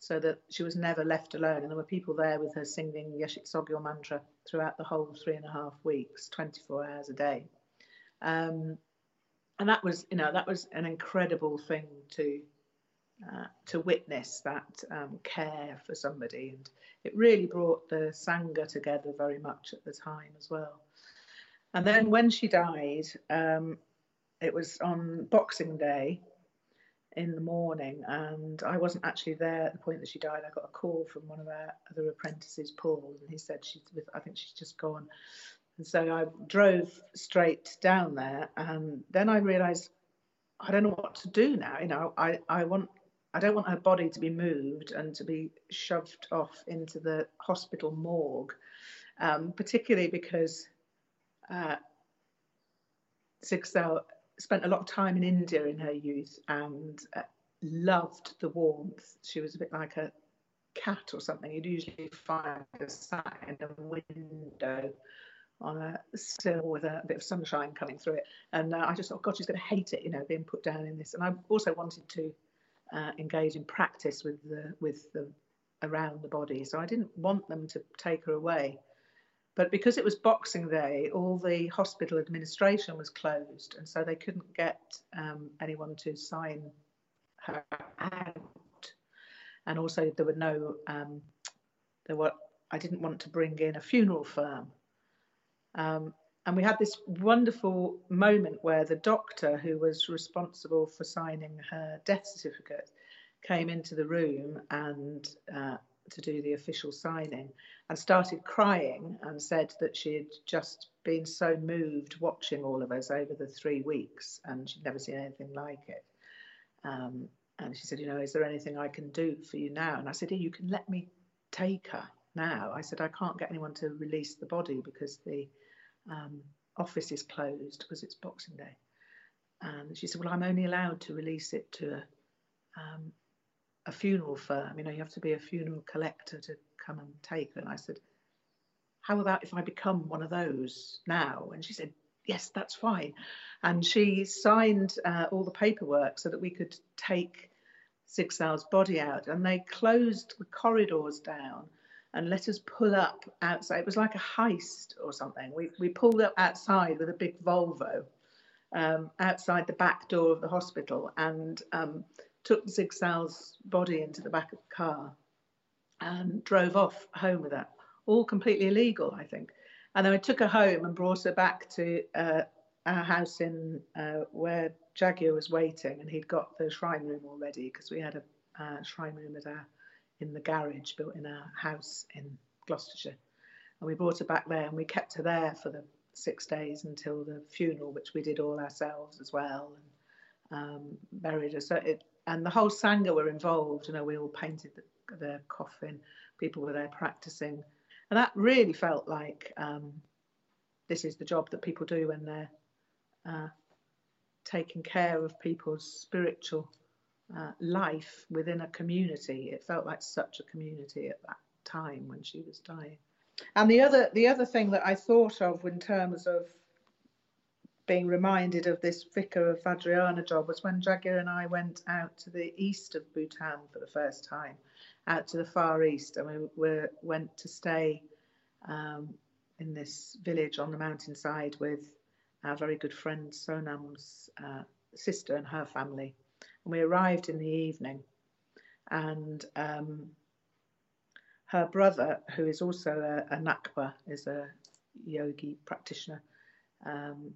so that she was never left alone. And there were people there with her singing Yeshé Tsogyel mantra throughout the whole three and a half weeks, 24 hours a day. Um, and that was, you know, that was an incredible thing to uh, to witness that um, care for somebody, and it really brought the sangha together very much at the time as well. And then when she died, um, it was on Boxing Day, in the morning, and I wasn't actually there at the point that she died. I got a call from one of our other apprentices, Paul, and he said she's with. I think she's just gone. And so I drove straight down there, and then I realised I don't know what to do now. You know, I I want. I don't want her body to be moved and to be shoved off into the hospital morgue, um, particularly because uh, spent a lot of time in India in her youth and uh, loved the warmth. She was a bit like a cat or something. You'd usually find her sat in a window on a sill with a, a bit of sunshine coming through it. And uh, I just thought, God, she's going to hate it, you know, being put down in this. And I also wanted to uh, engage in practice with the with the around the body. So I didn't want them to take her away. But because it was Boxing Day, all the hospital administration was closed, and so they couldn't get um, anyone to sign her out. And also, there were no, um, there were. I didn't want to bring in a funeral firm. Um, and we had this wonderful moment where the doctor who was responsible for signing her death certificate came into the room and uh, to do the official signing and started crying and said that she had just been so moved watching all of us over the three weeks and she'd never seen anything like it. Um, and she said, You know, is there anything I can do for you now? And I said, Yeah, you can let me take her now. I said, I can't get anyone to release the body because the um, office is closed because it's Boxing Day. And she said, Well, I'm only allowed to release it to a, um, a funeral firm. You know, you have to be a funeral collector to come and take. And I said, How about if I become one of those now? And she said, Yes, that's fine. And she signed uh, all the paperwork so that we could take Sigsal's body out. And they closed the corridors down and let us pull up outside. It was like a heist or something. We, we pulled up outside with a big Volvo um, outside the back door of the hospital and um, took Sigsal's body into the back of the car and drove off home with that. All completely illegal, I think. And then we took her home and brought her back to uh, our house in uh, where Ja'gyür was waiting, and he'd got the shrine room already because we had a uh, shrine room at our in the garage built in a house in Gloucestershire. And we brought her back there and we kept her there for the six days until the funeral, which we did all ourselves as well, and um, buried her. So it, and the whole Sangha were involved. You know, we all painted the, the coffin. People were there practicing, and that really felt like um, this is the job that people do when they're uh, taking care of people's spiritual uh, life within a community. It felt like such a community at that time when she was dying. And the other the other thing that I thought of in terms of being reminded of this vicar of Vajrayana job was when Ja'gyür and I went out to the east of Bhutan for the first time, out to the far east, and we were, went to stay um, in this village on the mountainside with our very good friend Sonam's uh, sister and her family. And we arrived in the evening, and um, her brother, who is also a, a ngakpa, is a yogi practitioner. Um,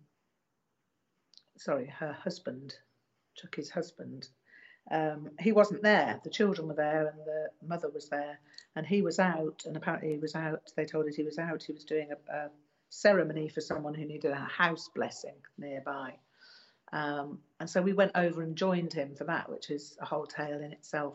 sorry, her husband, Chucky's husband, um, he wasn't there. The children were there and the mother was there, and he was out. And apparently, he was out. They told us he was out. He was doing a, a ceremony for someone who needed a house blessing nearby. Um, and so we went over and joined him for that, which is a whole tale in itself.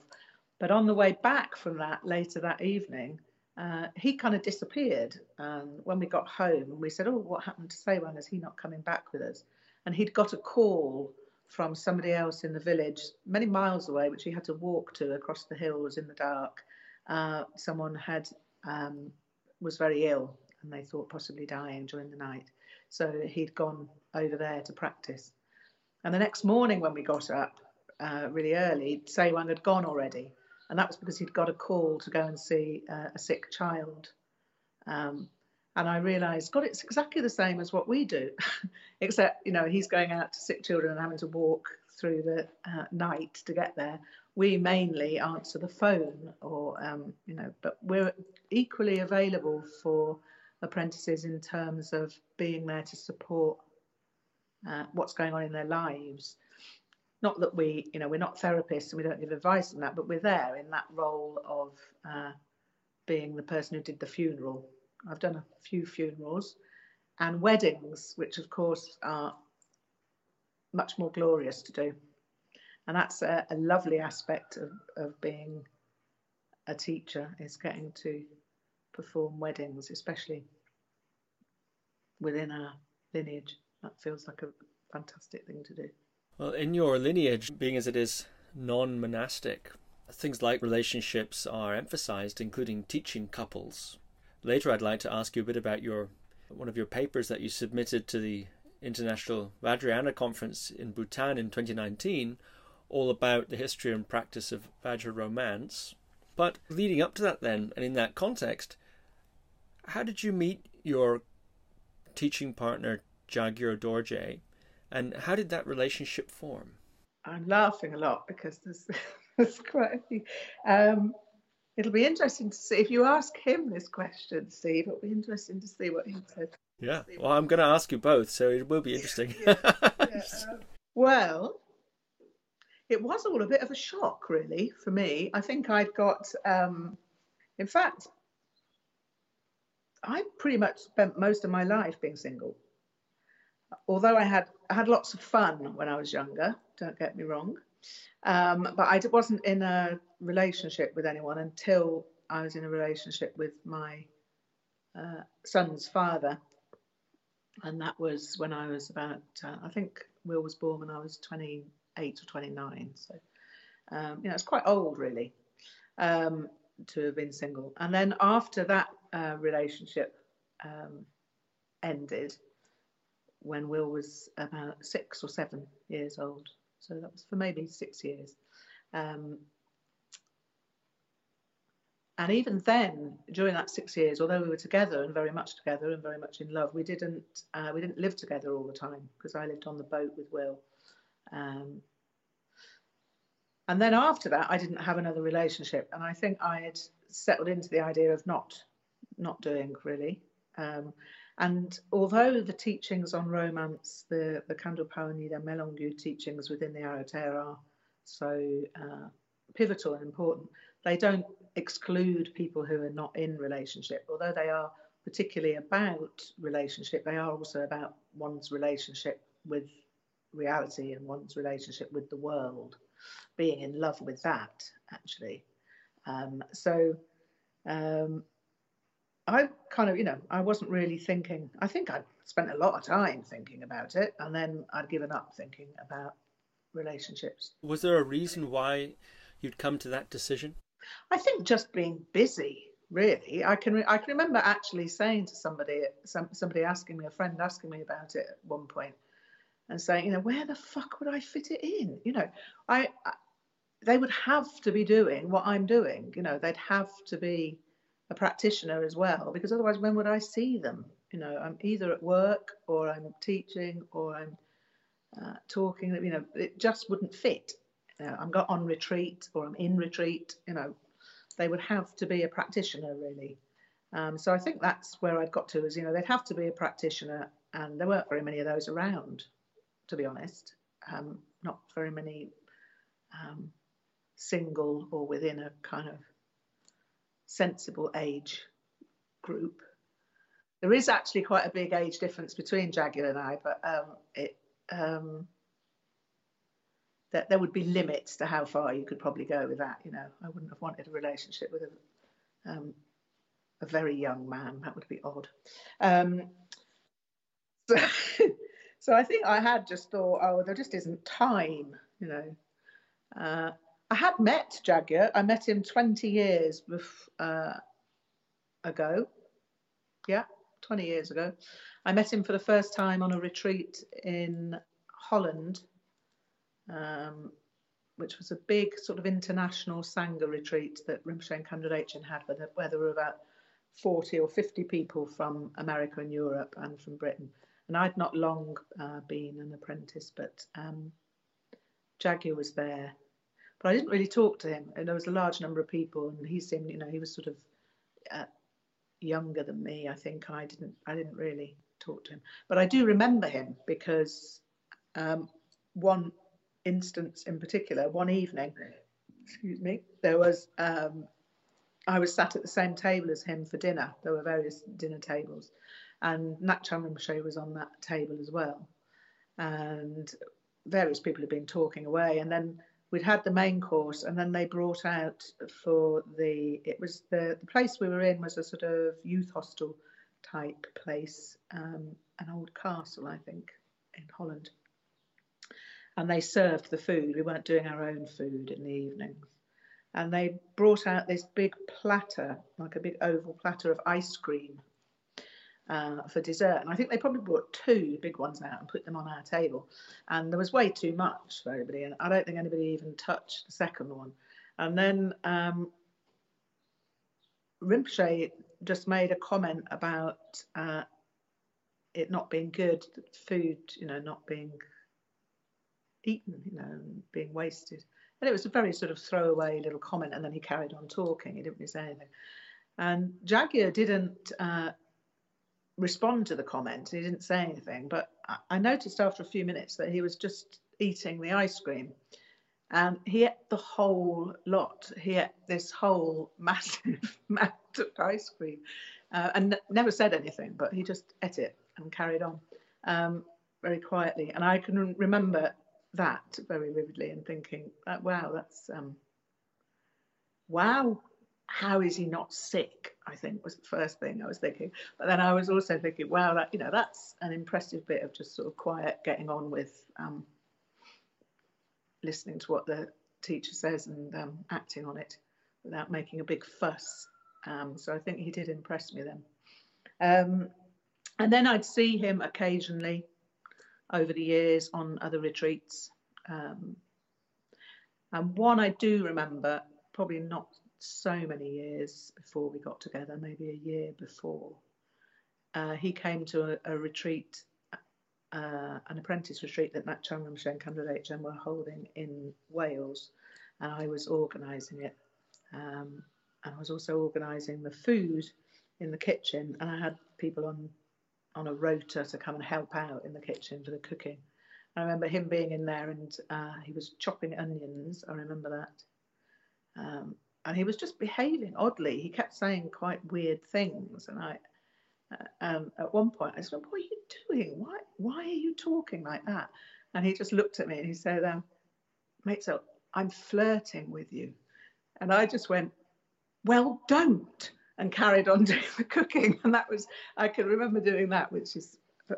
But on the way back from that later that evening, uh, he kind of disappeared. And when we got home, we said, "Oh, what happened to Sewang? Is he not coming back with us?" And he'd got a call from somebody else in the village, many miles away, which he had to walk to across the hills in the dark. Uh, someone had um, was very ill, and they thought possibly dying during the night. So he'd gone over there to practice. And the next morning, when we got up uh, really early, Sewang had gone already. And that was because he'd got a call to go and see uh, a sick child. Um, and I realised, God, it's exactly the same as what we do, [LAUGHS] except, you know, he's going out to sick children and having to walk through the uh, night to get there. We mainly answer the phone, or, um, you know, but we're equally available for apprentices in terms of being there to support uh, what's going on in their lives. Not that we, you know, we're not therapists and we don't give advice on that, but we're there in that role of uh, being the person who did the funeral. I've done a few funerals and weddings, which of course are much more glorious to do. And that's a, a lovely aspect of, of being a teacher is getting to perform weddings, especially within our lineage that feels like a fantastic thing to do. Well, in your lineage, being as it is non monastic, things like relationships are emphasized, including teaching couples. Later, I'd like to ask you a bit about your one of your papers that you submitted to the International Vajrayana Conference in Bhutan in 2019, all about the history and practice of Vajra romance. But leading up to that, then, and in that context, how did you meet your teaching partner Ja'gyür Dorje, and how did that relationship form? I'm laughing a lot because there's, [LAUGHS] there's quite a few. Um, it'll be interesting to see if you ask him this question, Steve. It'll be interesting to see what he says. Yeah. Well, I'm going to ask you both, so it will be interesting. Yeah, [LAUGHS] yeah, um, well, it was all a bit of a shock, really, for me. I think I'd got, um, in fact, I pretty much spent most of my life being single. Although I had I had lots of fun when I was younger, don't get me wrong, um, but I wasn't in a relationship with anyone until I was in a relationship with my uh, son's father, and that was when I was about uh, I think Will was born when I was 28 or 29, so um, you know it's quite old really um, to have been single. And then after that uh, relationship um, ended, when Will was about six or seven years old, so that was for maybe six years. Um, and even then, during that six years, although we were together and very much together and very much in love, we didn't uh, we didn't live together all the time because I lived on the boat with Will. Um, and then after that, I didn't have another relationship, and I think I had settled into the idea of not not doing really. Um, and although the teachings on romance, the the Kando Pawanida Melongu teachings within the Aro gTér are so uh, pivotal and important, they don't exclude people who are not in relationship, although they are particularly about relationship, they are also about one's relationship with reality and one's relationship with the world, being in love with that, actually. Um, so um, I kind of, you know, I wasn't really thinking, I think I spent a lot of time thinking about it, and then I'd given up thinking about relationships. Was there a reason why you'd come to that decision? I think just being busy, really. I can I can remember actually saying to somebody, some, somebody asking me, a friend asking me about it at one point, and saying, you know, where the fuck would I fit it in? You know, I, I they would have to be doing what I'm doing. You know, they'd have to be a practitioner as well, because otherwise, when would I see them? You know, I'm either at work or I'm teaching or I'm uh, talking. You know, it just wouldn't fit you know, I'm got on retreat or I'm in retreat, you know, they would have to be a practitioner really. Um, so I think that's where I'd got to is, you know, they'd have to be a practitioner and there weren't very many of those around, to be honest. Um, not very many um, single or within a kind of sensible age group. There is actually quite a big age difference between Ja'gyür and I, but um, it um, that there would be limits to how far you could probably go with that. You know, I wouldn't have wanted a relationship with a, um, a very young man. That would be odd. Um, so, [LAUGHS] so I think I had just thought, oh, there just isn't time. You know, uh, I had met Ja'gyür. I met him 20 years uh, ago. Yeah, 20 years ago. I met him for the first time on a retreat in Holland um, which was a big sort of international Sangha retreat that Rinpoche and Khandro Dechen had, where there, were about 40 or 50 people from America and Europe and from Britain. And I'd not long uh, been an apprentice, but um, Ja'gyür was there. But I didn't really talk to him. And there was a large number of people, and he seemed, you know, he was sort of uh, younger than me, I think, and I didn't, I didn't really talk to him. But I do remember him because um, one instance in particular, one evening, excuse me, there was um, I was sat at the same table as him for dinner. There were various dinner tables, and Ngak'chang Rinpoche was on that table as well, and various people had been talking away, and then we'd had the main course, and then they brought out for the it was the the place we were in was a sort of youth hostel type place, um, an old castle, I think, in Holland and they served the food. We weren't doing our own food in the evenings. And they brought out this big platter, like a big oval platter of ice cream uh, for dessert. And I think they probably brought two big ones out and put them on our table. And there was way too much for everybody. And I don't think anybody even touched the second one. And then um, Rinpoche just made a comment about uh, it not being good, food, you know, not being eaten, you know, being wasted. And it was a very sort of throwaway little comment, and then he carried on talking. He didn't really say anything. And Ja'gyür didn't uh, respond to the comment. He didn't say anything, but I, noticed after a few minutes that he was just eating the ice cream. And he ate the whole lot. He ate this whole [LAUGHS] massive amount of ice cream uh, and n- never said anything, but he just ate it and carried on um, very quietly. And I can remember that very vividly and thinking, wow, that's, um, wow, how is he not sick? I think was the first thing I was thinking. But then I was also thinking, wow, that, you know, that's an impressive bit of just sort of quiet getting on with um, listening to what the teacher says and um, acting on it without making a big fuss. Um, so I think he did impress me then. Um, and then I'd see him occasionally over the years on other retreats. Um, and one I do remember, probably not so many years before we got together, maybe a year before, uh, he came to a, a retreat uh, an apprentice retreat that Nat Rinpoche and Khandro were holding in Wales, and I was organising it. Um, and I was also organising the food in the kitchen, and I had people on on a rota to come and help out in the kitchen for the cooking. I remember him being in there, and uh, he was chopping onions. I remember that, um, and he was just behaving oddly. He kept saying quite weird things, and I um, at one point I said, "What are you doing? Why why are you talking like that?" And he just looked at me and he said, um, "Mate, so I'm flirting with you," and I just went, "Well, don't," and carried on [LAUGHS] doing the cooking. And that was I can remember doing that, which is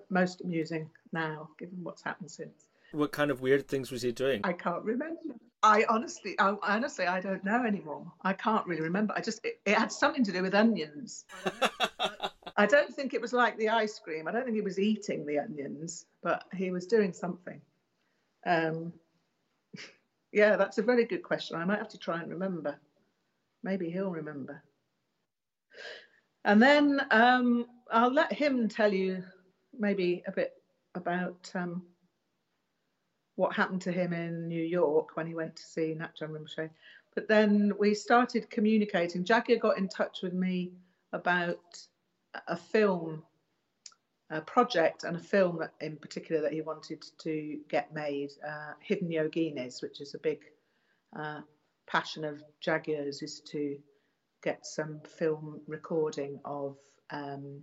most amusing now, given what's happened since. What kind of weird things was he doing? I can't remember. I honestly, I, honestly, I don't know anymore. I can't really remember. I just, it, it had something to do with onions. [LAUGHS] I don't think it was like the ice cream. I don't think he was eating the onions, but he was doing something. Um, [LAUGHS] yeah, that's a very good question. I might have to try and remember. Maybe he'll remember. And then um, I'll let him tell you maybe a bit about um, what happened to him in New York when he went to see Ngak'chang Rinpoche. But then we started communicating. Ja'gyür got in touch with me about a film, a project, and a film in particular that he wanted to get made, uh, Hidden Yoginis, which is a big uh, passion of Ja'gyür's, is to get some film recording of, um,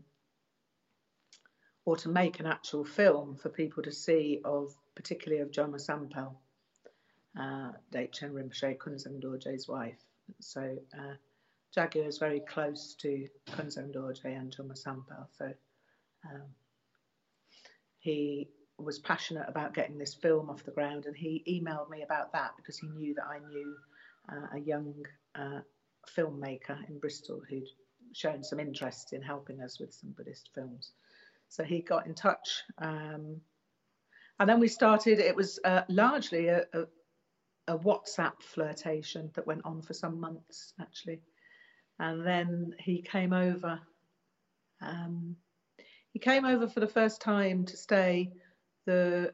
or to make an actual film for people to see of, particularly of Joma Sampel, uh, Dechen Rinpoche, Kunzang Dorje's wife. So uh, Ja'gyür is very close to Kunzang Dorje and Joma Sampel, so um, he was passionate about getting this film off the ground, and he emailed me about that because he knew that I knew uh, a young uh, filmmaker in Bristol who'd shown some interest in helping us with some Buddhist films. So he got in touch, um, and then we started. It was uh, largely a, a, a WhatsApp flirtation that went on for some months, actually and then he came over. Um, he came over for the first time to stay the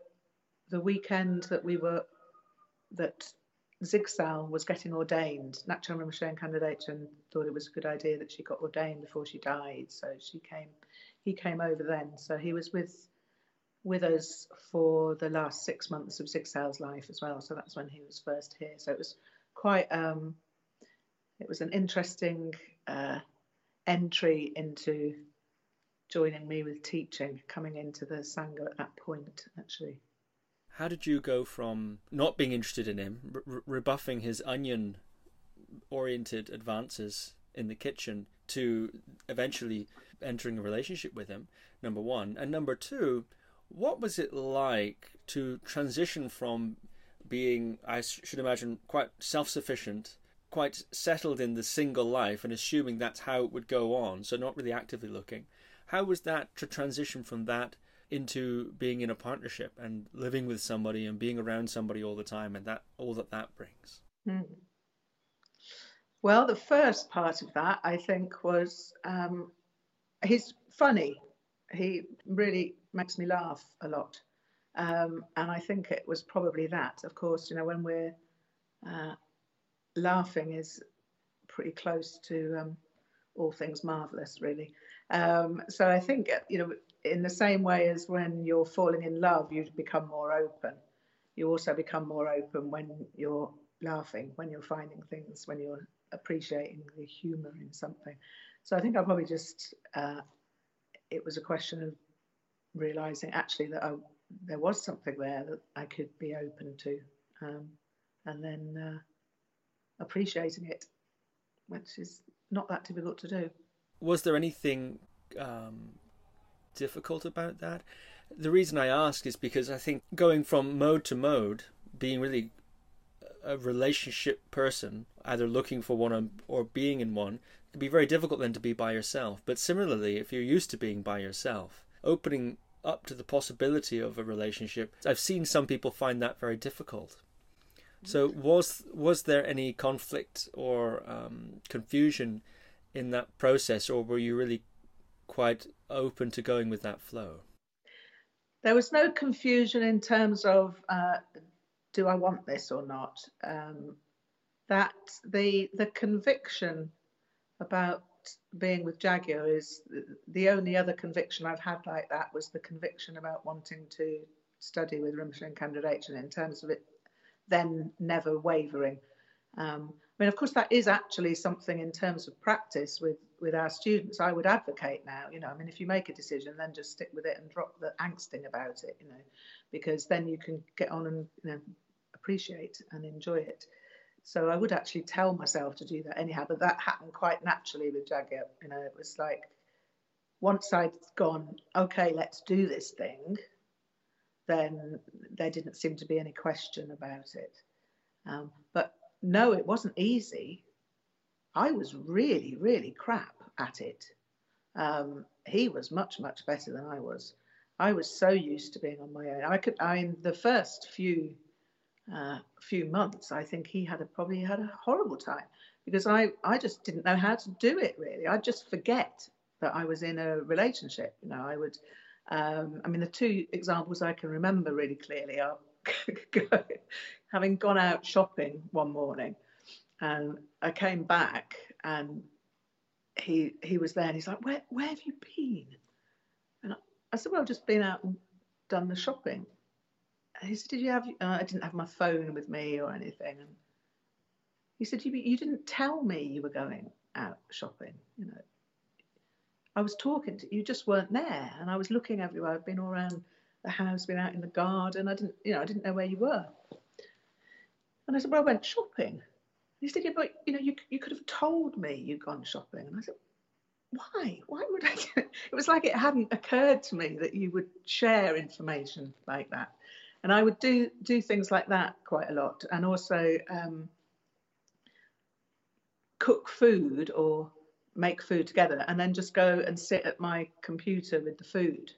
the weekend that we were that Zigsal was getting ordained. Ngak'chang Rinpoche candidate and thought it was a good idea that she got ordained before she died, so she came. He came over then, so he was with with us for the last six months of Six Zigsal's life as well. So that's when he was first here. So it was quite um, it was an interesting uh, entry into joining me with teaching, coming into the Sangha at that point, actually. How did you go from not being interested in him, re- rebuffing his onion oriented advances in the kitchen, to eventually entering a relationship with him? Number one. And number two, what was it like to transition from being, I should imagine, quite self sufficient quite settled in the single life and assuming that's how it would go on, so not really actively looking. How was that to transition from that into being in a partnership and living with somebody and being around somebody all the time and that all that that brings? Mm. Well, the first part of that I think was um, he's funny. He really makes me laugh a lot. Um, and I think it was probably that. Of course, you know, when we're uh, laughing is pretty close to um, all things marvelous, really. Um, so I think, you know, in the same way as when you're falling in love, you become more open. You also become more open when you're laughing, when you're finding things, when you're appreciating the humour in something. So I think I probably just, uh, it was a question of realizing actually that I, there was something there that I could be open to, um, and then uh, appreciating it, which is not that difficult to do. Was there anything um, difficult about that? The reason I ask is because I think going from mode to mode, being really a relationship person, either looking for one or being in one, can be very difficult then to be by yourself. But similarly, if you're used to being by yourself, opening up to the possibility of a relationship, I've seen some people find that very difficult. So was was there any conflict or um, confusion in that process, or were you really quite open to going with that flow? There was no confusion in terms of uh, do I want this or not. Um, that the the conviction about being with Ja'gyür is the only other conviction I've had like that was the conviction about wanting to study with Rinpoche and Khandro in terms of it then never wavering. Um, I mean, of course, that is actually something in terms of practice with with our students. I would advocate now. You know, I mean, if you make a decision, then just stick with it and drop the angsting about it. You know, because then you can get on and you know appreciate and enjoy it. So I would actually tell myself to do that anyhow, but that happened quite naturally with Ja'gyür. You know, it was like once I'd gone, okay, let's do this thing, then there didn't seem to be any question about it. Um, but no, it wasn't easy. I was really, really crap at it. Um, he was much, much better than I was. I was so used to being on my own. I could, I mean, the first few uh, few months, I think he had a, probably had a horrible time because I, I just didn't know how to do it really. I'd just forget that I was in a relationship. You know, I would, um, I mean, the two examples I can remember really clearly are [LAUGHS] having gone out shopping one morning and I came back and he he was there and he's like, where, where have you been? And I, I said, well, I've just been out and done the shopping he said, "Did you have?" Uh, I didn't have my phone with me or anything. And he said, "You you didn't tell me you were going out shopping. You know, I was talking to you, just weren't there, and I was looking everywhere. I've been all around the house, been out in the garden. I didn't, you know, I didn't know where you were." And I said, "Well, I went shopping." he said, "Yeah, but you know, you you could have told me you'd gone shopping." And I said, why? Why would I? [LAUGHS] It was like it hadn't occurred to me that you would share information like that and I would do do things like that quite a lot, and also um, cook food or make food together, and then just go and sit at my computer with the food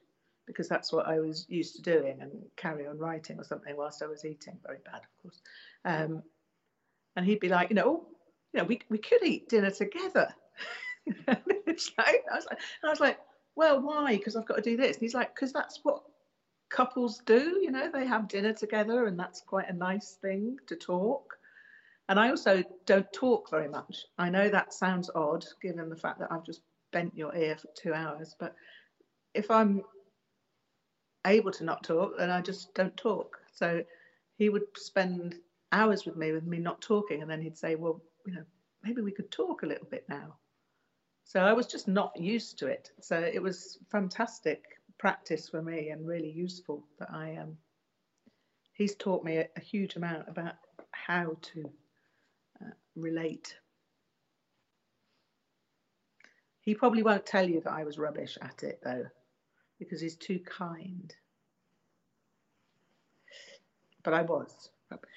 because that's what I was used to doing, and carry on writing or something whilst I was eating. Very bad, of course. Um, and he'd be like, you know, oh, you know, we we could eat dinner together. [LAUGHS] it's like I was like, I was like, well, why? Because I've got to do this. And he's like, because that's what couples do, you know, they have dinner together and that's quite a nice thing to talk. And I also don't talk very much. I know that sounds odd given the fact that I've just bent your ear for two hours, but if I'm able to not talk, then I just don't talk. So he would spend hours with me with me not talking and then he'd say, Well, you know, maybe we could talk a little bit now. So I was just not used to it. So it was fantastic practice for me and really useful that I um he's taught me a, a huge amount about how to uh, relate. He probably won't tell you that I was rubbish at it though, because he's too kind. But I was rubbish.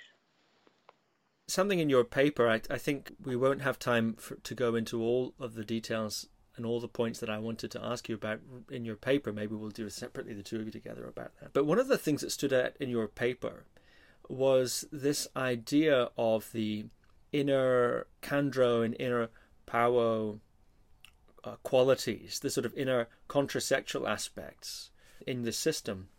Something in your paper, I, I think we won't have time for, to go into all of the details and all the points that I wanted to ask you about in your paper. Maybe we'll do separately, the two of you together, about that. But one of the things that stood out in your paper was this idea of the inner Khandro and inner Pawo uh, qualities, the sort of inner contrasexual aspects in the system.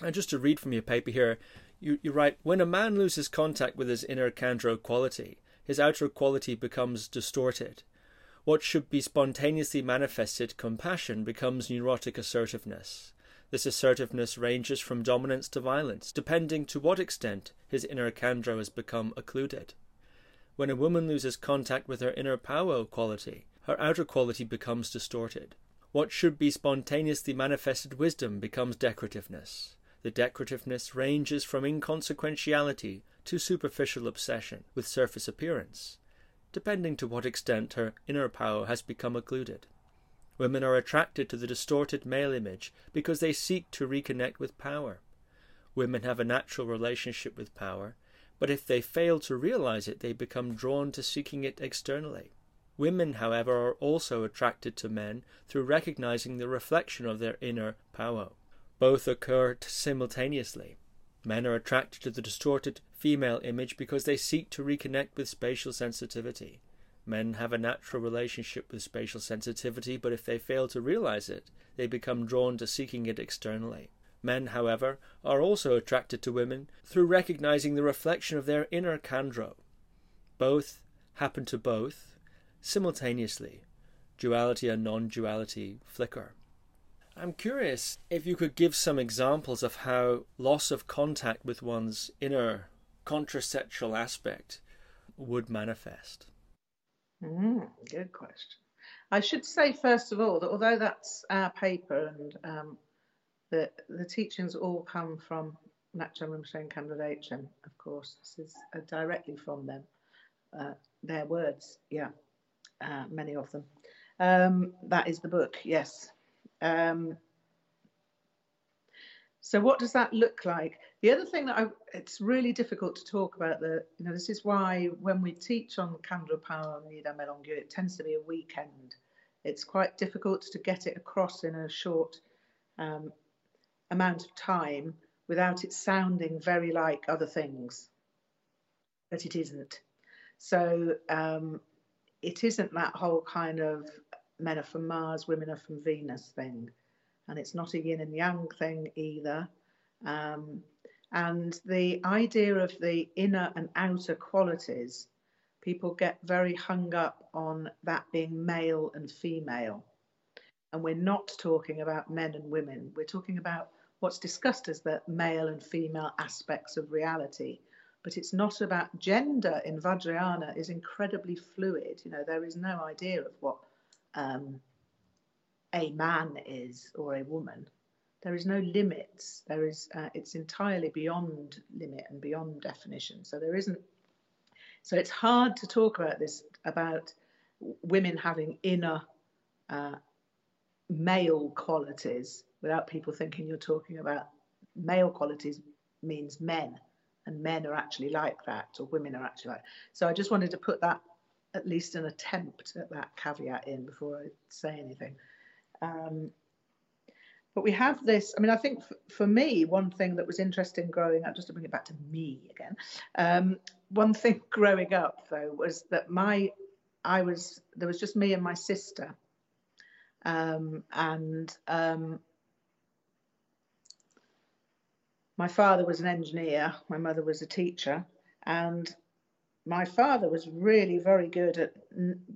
And just to read from your paper here, you, you write When a man loses contact with his inner Khandro quality, his outer quality becomes distorted What should be spontaneously manifested compassion becomes neurotic assertiveness. This assertiveness ranges from dominance to violence, depending to what extent his inner Khandro has become occluded. When a woman loses contact with her inner Pawo quality, her outer quality becomes distorted. What should be spontaneously manifested wisdom becomes decorativeness. The decorativeness ranges from inconsequentiality to superficial obsession with surface appearance, depending to what extent her inner Pawo has become occluded. Women are attracted to the distorted male image because they seek to reconnect with power. Women have a natural relationship with power, but if they fail to realize it, they become drawn to seeking it externally. Women, however, are also attracted to men through recognizing the reflection of their inner Pawo. Both occur simultaneously. Men are attracted to the distorted female image because they seek to reconnect with spatial sensitivity. Men have a natural relationship with spatial sensitivity, but if they fail to realize it, they become drawn to seeking it externally. Men, however, are also attracted to women through recognizing the reflection of their inner Khandro. Both happen to both simultaneously. Duality and non duality flicker. I'm curious if you could give some examples of how loss of contact with one's inner contrasexual aspect would manifest. Mm, good question. I should say, first of all, that although that's our paper and um, the, the teachings all come from Ngak'chang Rinpoche Dechen, of course, this is uh, directly from them, uh, their words, yeah, uh, many of them. Um, that is the book, yes. Um, so what does that look like? The other thing that I, it's really difficult to talk about the, you know, this is why when we teach on Khandro Pawo and Ida it tends to be a weekend. It's quite difficult to get it across in a short um, amount of time without it sounding very like other things, but it isn't. So um, it isn't that whole kind of men are from Mars, women are from Venus thing and it's not a yin and yang thing either. Um, and the idea of the inner and outer qualities, people get very hung up on that being male and female. And we're not talking about men and women, we're talking about what's discussed as the male and female aspects of reality. But it's not about gender in Vajrayana is incredibly fluid. You know, there is no idea of what um, a man is or a woman. There is no limits. There is uh, it's entirely beyond limit and beyond definition. So there isn't. So it's hard to talk about this about women having inner uh, male qualities without people thinking you're talking about male qualities means men and men are actually like that or women are actually like so i just wanted to put that at least an attempt at that caveat in before i say anything um, but we have this, I mean, I think for me, one thing that was interesting growing up, just to bring it back to me again, um, one thing [LAUGHS] growing up though was that my, I was, there was just me and my sister. Um, and um, my father was an engineer, my mother was a teacher, and my father was really very good at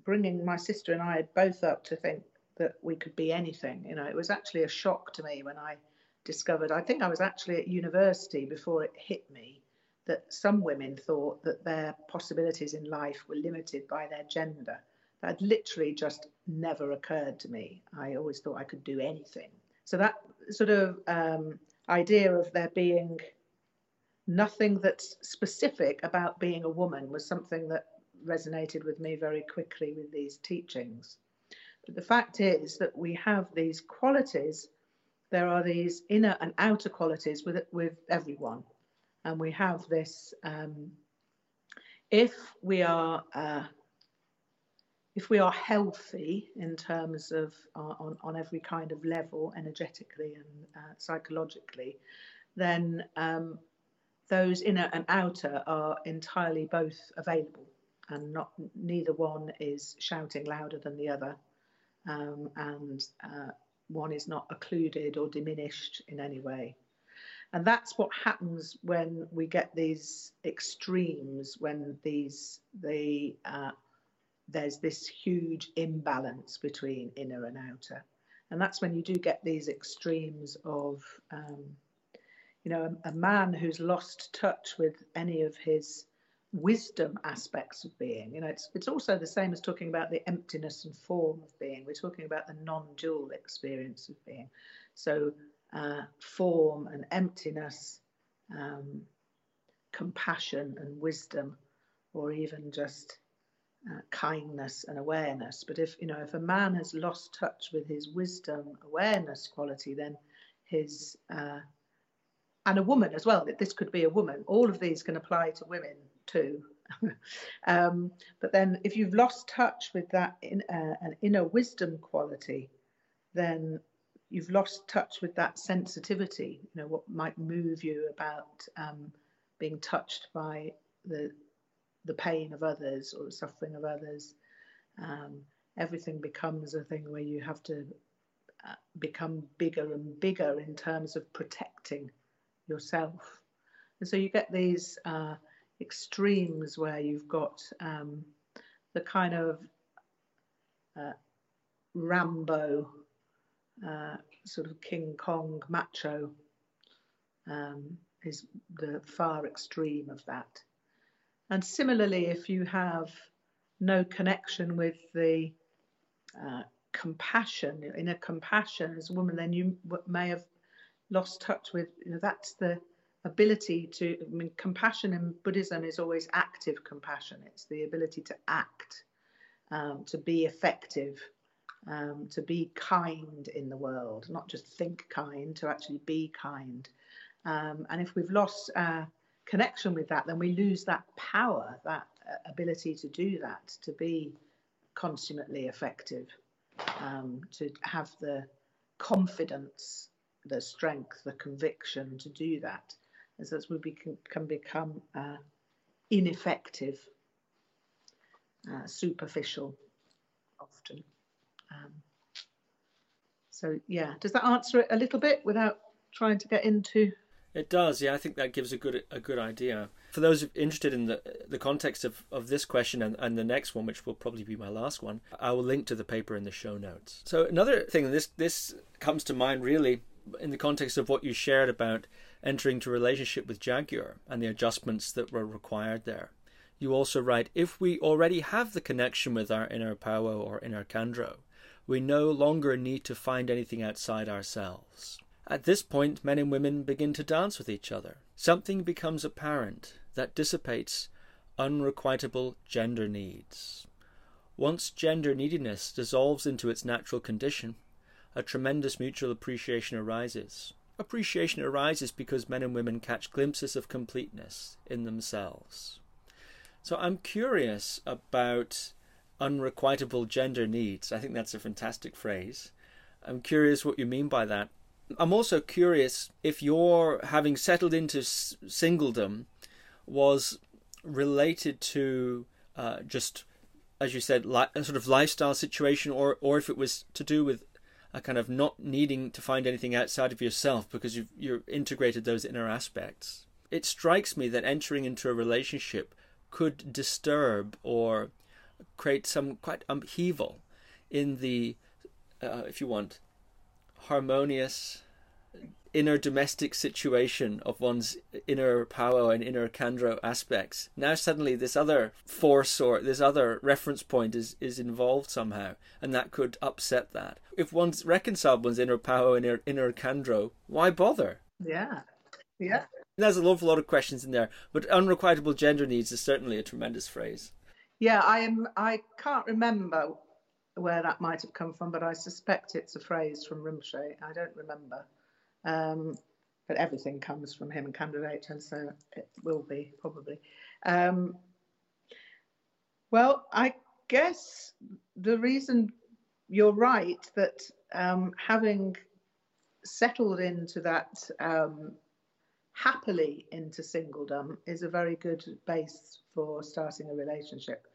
bringing my sister and I both up to think that we could be anything. You know, it was actually a shock to me when I discovered, I think I was actually at university before it hit me, that some women thought that their possibilities in life were limited by their gender. That literally just never occurred to me. I always thought I could do anything. So that sort of um, idea of there being nothing that's specific about being a woman was something that resonated with me very quickly with these teachings. But the fact is that we have these qualities. There are these inner and outer qualities with with everyone, and we have this. Um, if we are uh, if we are healthy in terms of uh, on, on every kind of level, energetically and uh, psychologically, then um, those inner and outer are entirely both available, and not neither one is shouting louder than the other um, and uh, one is not occluded or diminished in any way. And that's what happens when we get these extremes, when these the uh, there's this huge imbalance between inner and outer. And that's when you do get these extremes of, um, you know, a, a man who's lost touch with any of his wisdom aspects of being. You know, it's it's also the same as talking about the emptiness and form of being. We're talking about the non-dual experience of being. So uh, form and emptiness, um, compassion and wisdom, or even just uh, kindness and awareness. But if you know, if a man has lost touch with his wisdom awareness quality, then his uh, and a woman as well. That this could be a woman. All of these can apply to women too. [LAUGHS] um, but then, if you've lost touch with that in, uh, an inner wisdom quality, then you've lost touch with that sensitivity. You know what might move you about um, being touched by the the pain of others or the suffering of others. Um, everything becomes a thing where you have to uh, become bigger and bigger in terms of protecting yourself. And so you get these uh, extremes where you've got um, the kind of uh, Rambo, uh, sort of King Kong macho, um, is the far extreme of that. And similarly, if you have no connection with the uh, compassion, inner compassion as a woman, then you may have lost touch with, you know, that's the ability to, I mean, compassion in Buddhism is always active compassion. It's the ability to act, um, to be effective, um, to be kind in the world, not just think kind, to actually be kind. Um, and if we've lost our connection with that, then we lose that power, that uh, ability to do that, to be consummately effective, um, to have the confidence, the strength, the conviction to do that is that we can, can become uh, ineffective, uh, superficial often. Um, so yeah, does that answer it a little bit without trying to get into? It does, yeah. I think that gives a good a good idea for those interested in the the context of, of this question and, and the next one, which will probably be my last one. I will link to the paper in the show notes. So another thing, this this comes to mind really in the context of what you shared about entering to relationship with Ja'gyür and the adjustments that were required there. You also write, if we already have the connection with our inner Pawo or inner Khandro, we no longer need to find anything outside ourselves. At this point, men and women begin to dance with each other. Something becomes apparent that dissipates unrequitable gender needs. Once gender neediness dissolves into its natural condition, a tremendous mutual appreciation arises. Appreciation arises because men and women catch glimpses of completeness in themselves. So I'm curious about unrequitable gender needs. I think that's a fantastic phrase. I'm curious what you mean by that. I'm also curious if your having settled into singledom was related to uh, just, as you said, li- a sort of lifestyle situation, or or if it was to do with a kind of not needing to find anything outside of yourself because you've you're integrated those inner aspects. It strikes me that entering into a relationship could disturb or create some quite upheaval in the, uh, if you want, harmonious inner domestic situation of one's inner Pawo and inner Khandro aspects. Now suddenly this other force or this other reference point is, is involved somehow, and that could upset that. If one's reconciled one's inner Pawo and inner, inner Khandro, why bother? Yeah. Yeah. There's an awful lot of questions in there, but unrequitable gender needs is certainly a tremendous phrase. Yeah, I am I can't remember where that might have come from, but I suspect it's a phrase from Rinpoche. I don't remember. Um, but everything comes from him and Khandro, and so it will be probably. Um, well, I guess the reason you're right that um, having settled into that um, happily into singledom is a very good base for starting a relationship.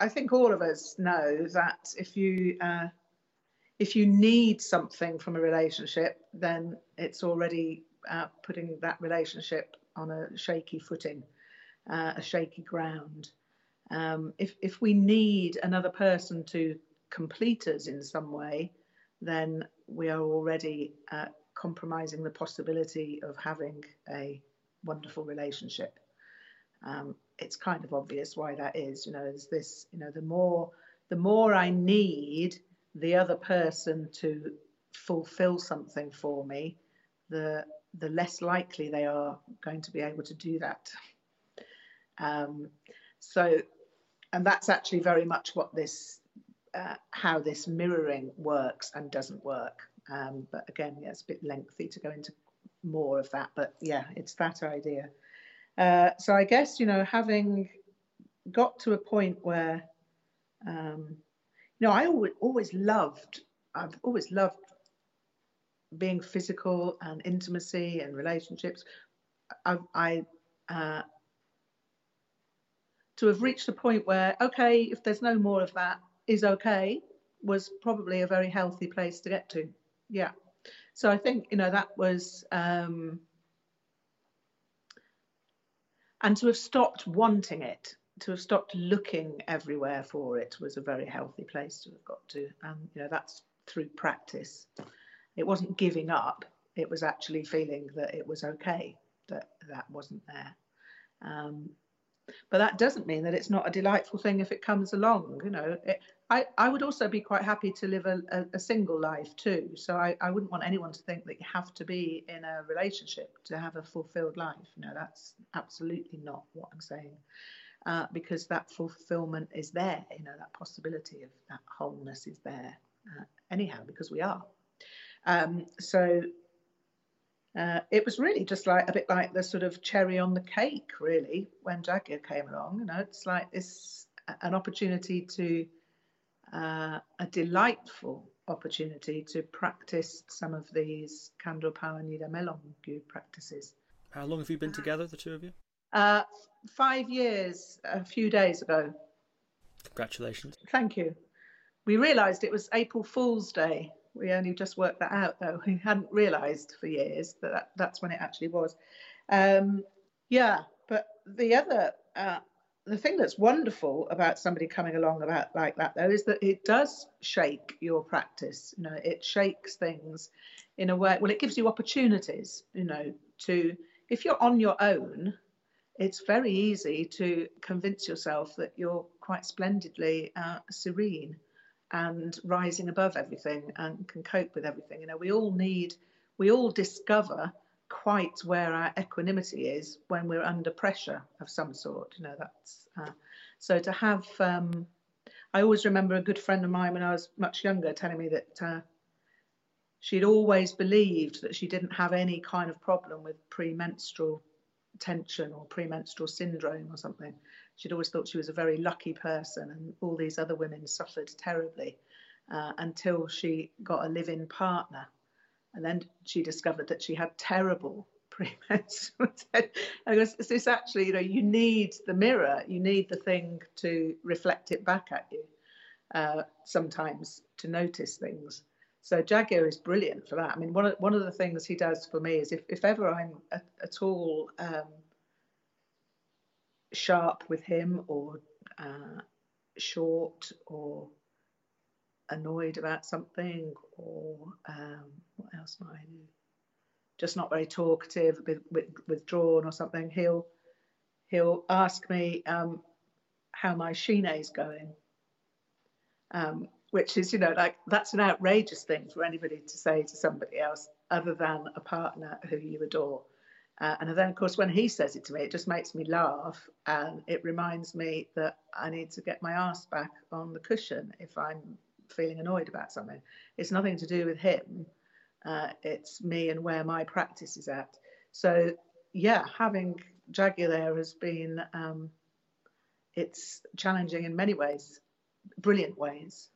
I think all of us know that if you uh, if you need something from a relationship, then it's already uh, putting that relationship on a shaky footing, uh, a shaky ground. Um, if if we need another person to complete us in some way, then we are already uh, compromising the possibility of having a wonderful relationship. Um, it's kind of obvious why that is. You know, there's this. You know, the more the more I need the other person to fulfill something for me, the the less likely they are going to be able to do that. Um, so, and that's actually very much what this, uh, how this mirroring works and doesn't work. Um, but again, yeah, it's a bit lengthy to go into more of that. But yeah, it's that idea. Uh, so I guess you know, having got to a point where, um, know, I always, always loved. I've always loved being physical and intimacy and relationships. I, I uh, to have reached a point where okay, if there's no more of that, is okay, was probably a very healthy place to get to. Yeah. So I think you know that was. Um, and to have stopped wanting it to have stopped looking everywhere for it was a very healthy place to have got to. And you know that's through practice. It wasn't giving up. It was actually feeling that it was okay that that wasn't there. Um, but that doesn't mean that it's not a delightful thing if it comes along you know. It, I, I would also be quite happy to live a, a, a single life too. So I, I wouldn't want anyone to think that you have to be in a relationship to have a fulfilled life. No, that's absolutely not what i'm saying uh, because that fulfillment is there you know that possibility of that wholeness is there uh, anyhow because we are um, so uh, it was really just like a bit like the sort of cherry on the cake, really, when Ja'gyür came along. You know, it's like this an opportunity to uh, a delightful opportunity to practice some of these Khandro Pawo Nida Melongu practices. How long have you been together, the two of you? Uh, five years, a few days ago. Congratulations. Thank you. We realised it was April Fool's Day we only just worked that out, though. We hadn't realised for years that, that, that's when it actually was. Um, yeah, but the other, uh, the thing that's wonderful about somebody coming along about like that, though, is that it does shake your practice. You know, it shakes things in a way. Well, it gives you opportunities. You know, to if you're on your own, it's very easy to convince yourself that you're quite splendidly uh, serene and rising above everything and can cope with everything. You know, we all need, we all discover quite where our equanimity is when we're under pressure of some sort. You know, that's uh, so to have. Um, I always remember a good friend of mine when I was much younger telling me that uh, she'd always believed that she didn't have any kind of problem with premenstrual tension or premenstrual syndrome or something. She'd always thought she was a very lucky person, and all these other women suffered terribly uh, until she got a live in partner. And then she discovered that she had terrible [LAUGHS] premenstrual [LAUGHS] tension. it's actually, you know, you need the mirror, you need the thing to reflect it back at you uh, sometimes to notice things. So Ja'gyür is brilliant for that. I mean, one of, one of the things he does for me is if, if ever I'm at, at all um, sharp with him or uh, short or annoyed about something or um, what else might I do? Just not very talkative, a bit withdrawn or something. He'll he'll ask me um, how my is going, um, which is you know like that's an outrageous thing for anybody to say to somebody else other than a partner who you adore. Uh, and then, of course, when he says it to me, it just makes me laugh and it reminds me that I need to get my ass back on the cushion if I'm feeling annoyed about something. It's nothing to do with him, uh, it's me and where my practice is at. So, yeah, having Ja'gyür there has been, um, it's challenging in many ways, brilliant ways.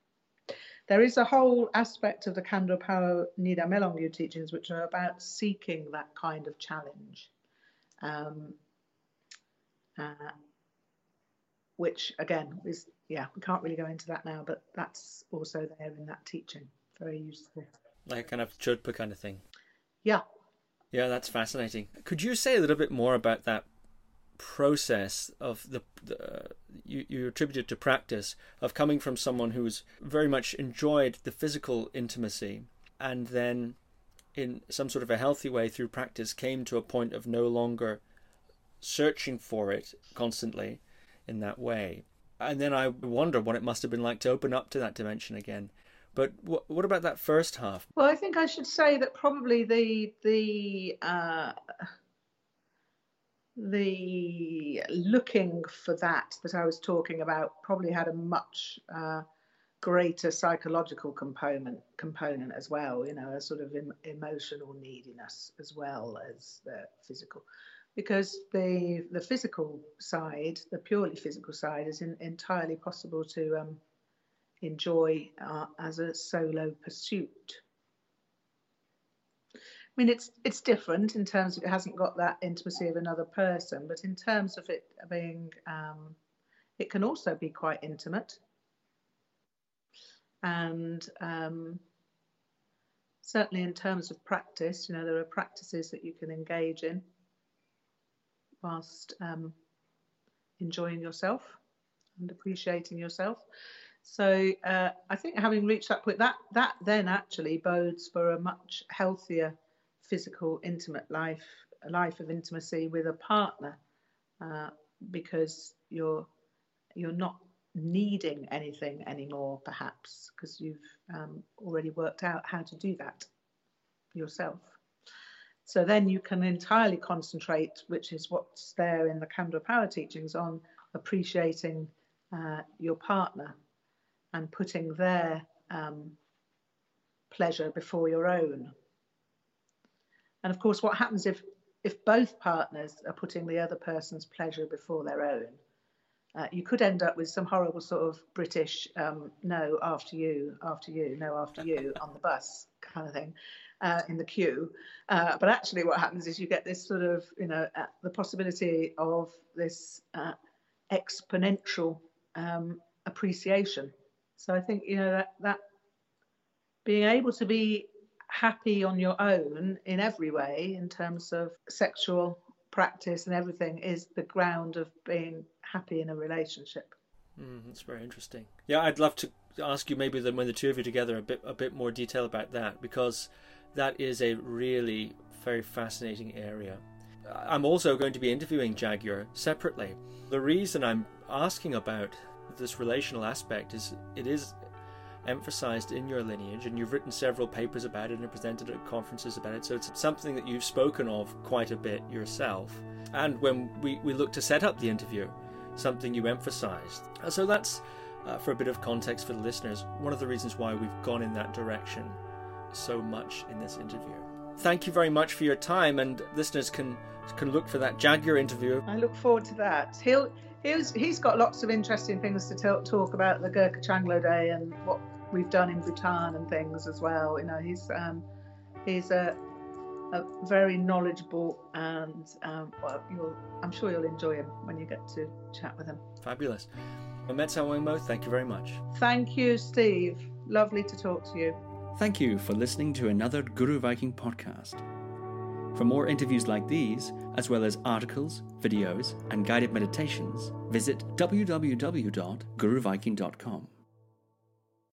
There is a whole aspect of the Khandro Pawo Nida Melongu teachings which are about seeking that kind of challenge. Um, uh, which again is, yeah, we can't really go into that now, but that's also there in that teaching. Very useful. Like kind of Chodpa kind of thing. Yeah. Yeah, that's fascinating. Could you say a little bit more about that process of the, the you, you attributed to practice of coming from someone who's very much enjoyed the physical intimacy and then in some sort of a healthy way through practice came to a point of no longer searching for it constantly in that way. And then i wonder what it must have been like to open up to that dimension again. But what, what about that first half? Well i think i should say that probably the the uh the looking for that that I was talking about probably had a much uh, greater psychological component component as well. You know, a sort of em- emotional neediness as well as the physical, because the the physical side, the purely physical side, is in, entirely possible to um, enjoy uh, as a solo pursuit. I mean, it's it's different in terms of it hasn't got that intimacy of another person, but in terms of it being, um, it can also be quite intimate, and um, certainly in terms of practice, you know, there are practices that you can engage in whilst um, enjoying yourself and appreciating yourself. So uh, I think having reached that point, that that then actually bodes for a much healthier physical, intimate life, a life of intimacy with a partner, uh, because you're you're not needing anything anymore, perhaps, because you've um, already worked out how to do that yourself. So then you can entirely concentrate, which is what's there in the Khandro Pawo teachings, on appreciating uh, your partner and putting their um, pleasure before your own. And of course, what happens if if both partners are putting the other person's pleasure before their own? Uh, you could end up with some horrible sort of British um, no after you, after you, no after you [LAUGHS] on the bus kind of thing uh, in the queue. Uh, but actually, what happens is you get this sort of, you know, uh, the possibility of this uh, exponential um, appreciation. So I think, you know, that, that being able to be happy on your own in every way in terms of sexual practice and everything is the ground of being happy in a relationship. Mm, that's very interesting. Yeah, I'd love to ask you maybe then when the two of you together a bit a bit more detail about that because that is a really very fascinating area. I'm also going to be interviewing Ja'gyür separately. The reason I'm asking about this relational aspect is it is emphasized in your lineage, and you've written several papers about it and presented at conferences about it. So it's something that you've spoken of quite a bit yourself. And when we, we look to set up the interview, something you emphasized. So that's, uh, for a bit of context for the listeners, one of the reasons why we've gone in that direction so much in this interview. Thank you very much for your time, and listeners can can look for that Ja'gyür interview. I look forward to that. He'll he's he's got lots of interesting things to tell, talk about the gö-kar chang-lo'i dé and what we've done in Bhutan and things as well. You know, he's um, he's a, a very knowledgeable and um, well, I'm sure you'll enjoy him when you get to chat with him. Fabulous. Wangmo, thank you very much. Thank you, Steve. Lovely to talk to you. Thank you for listening to another Guru Viking podcast. For more interviews like these, as well as articles, videos, and guided meditations, visit www.guruviking.com.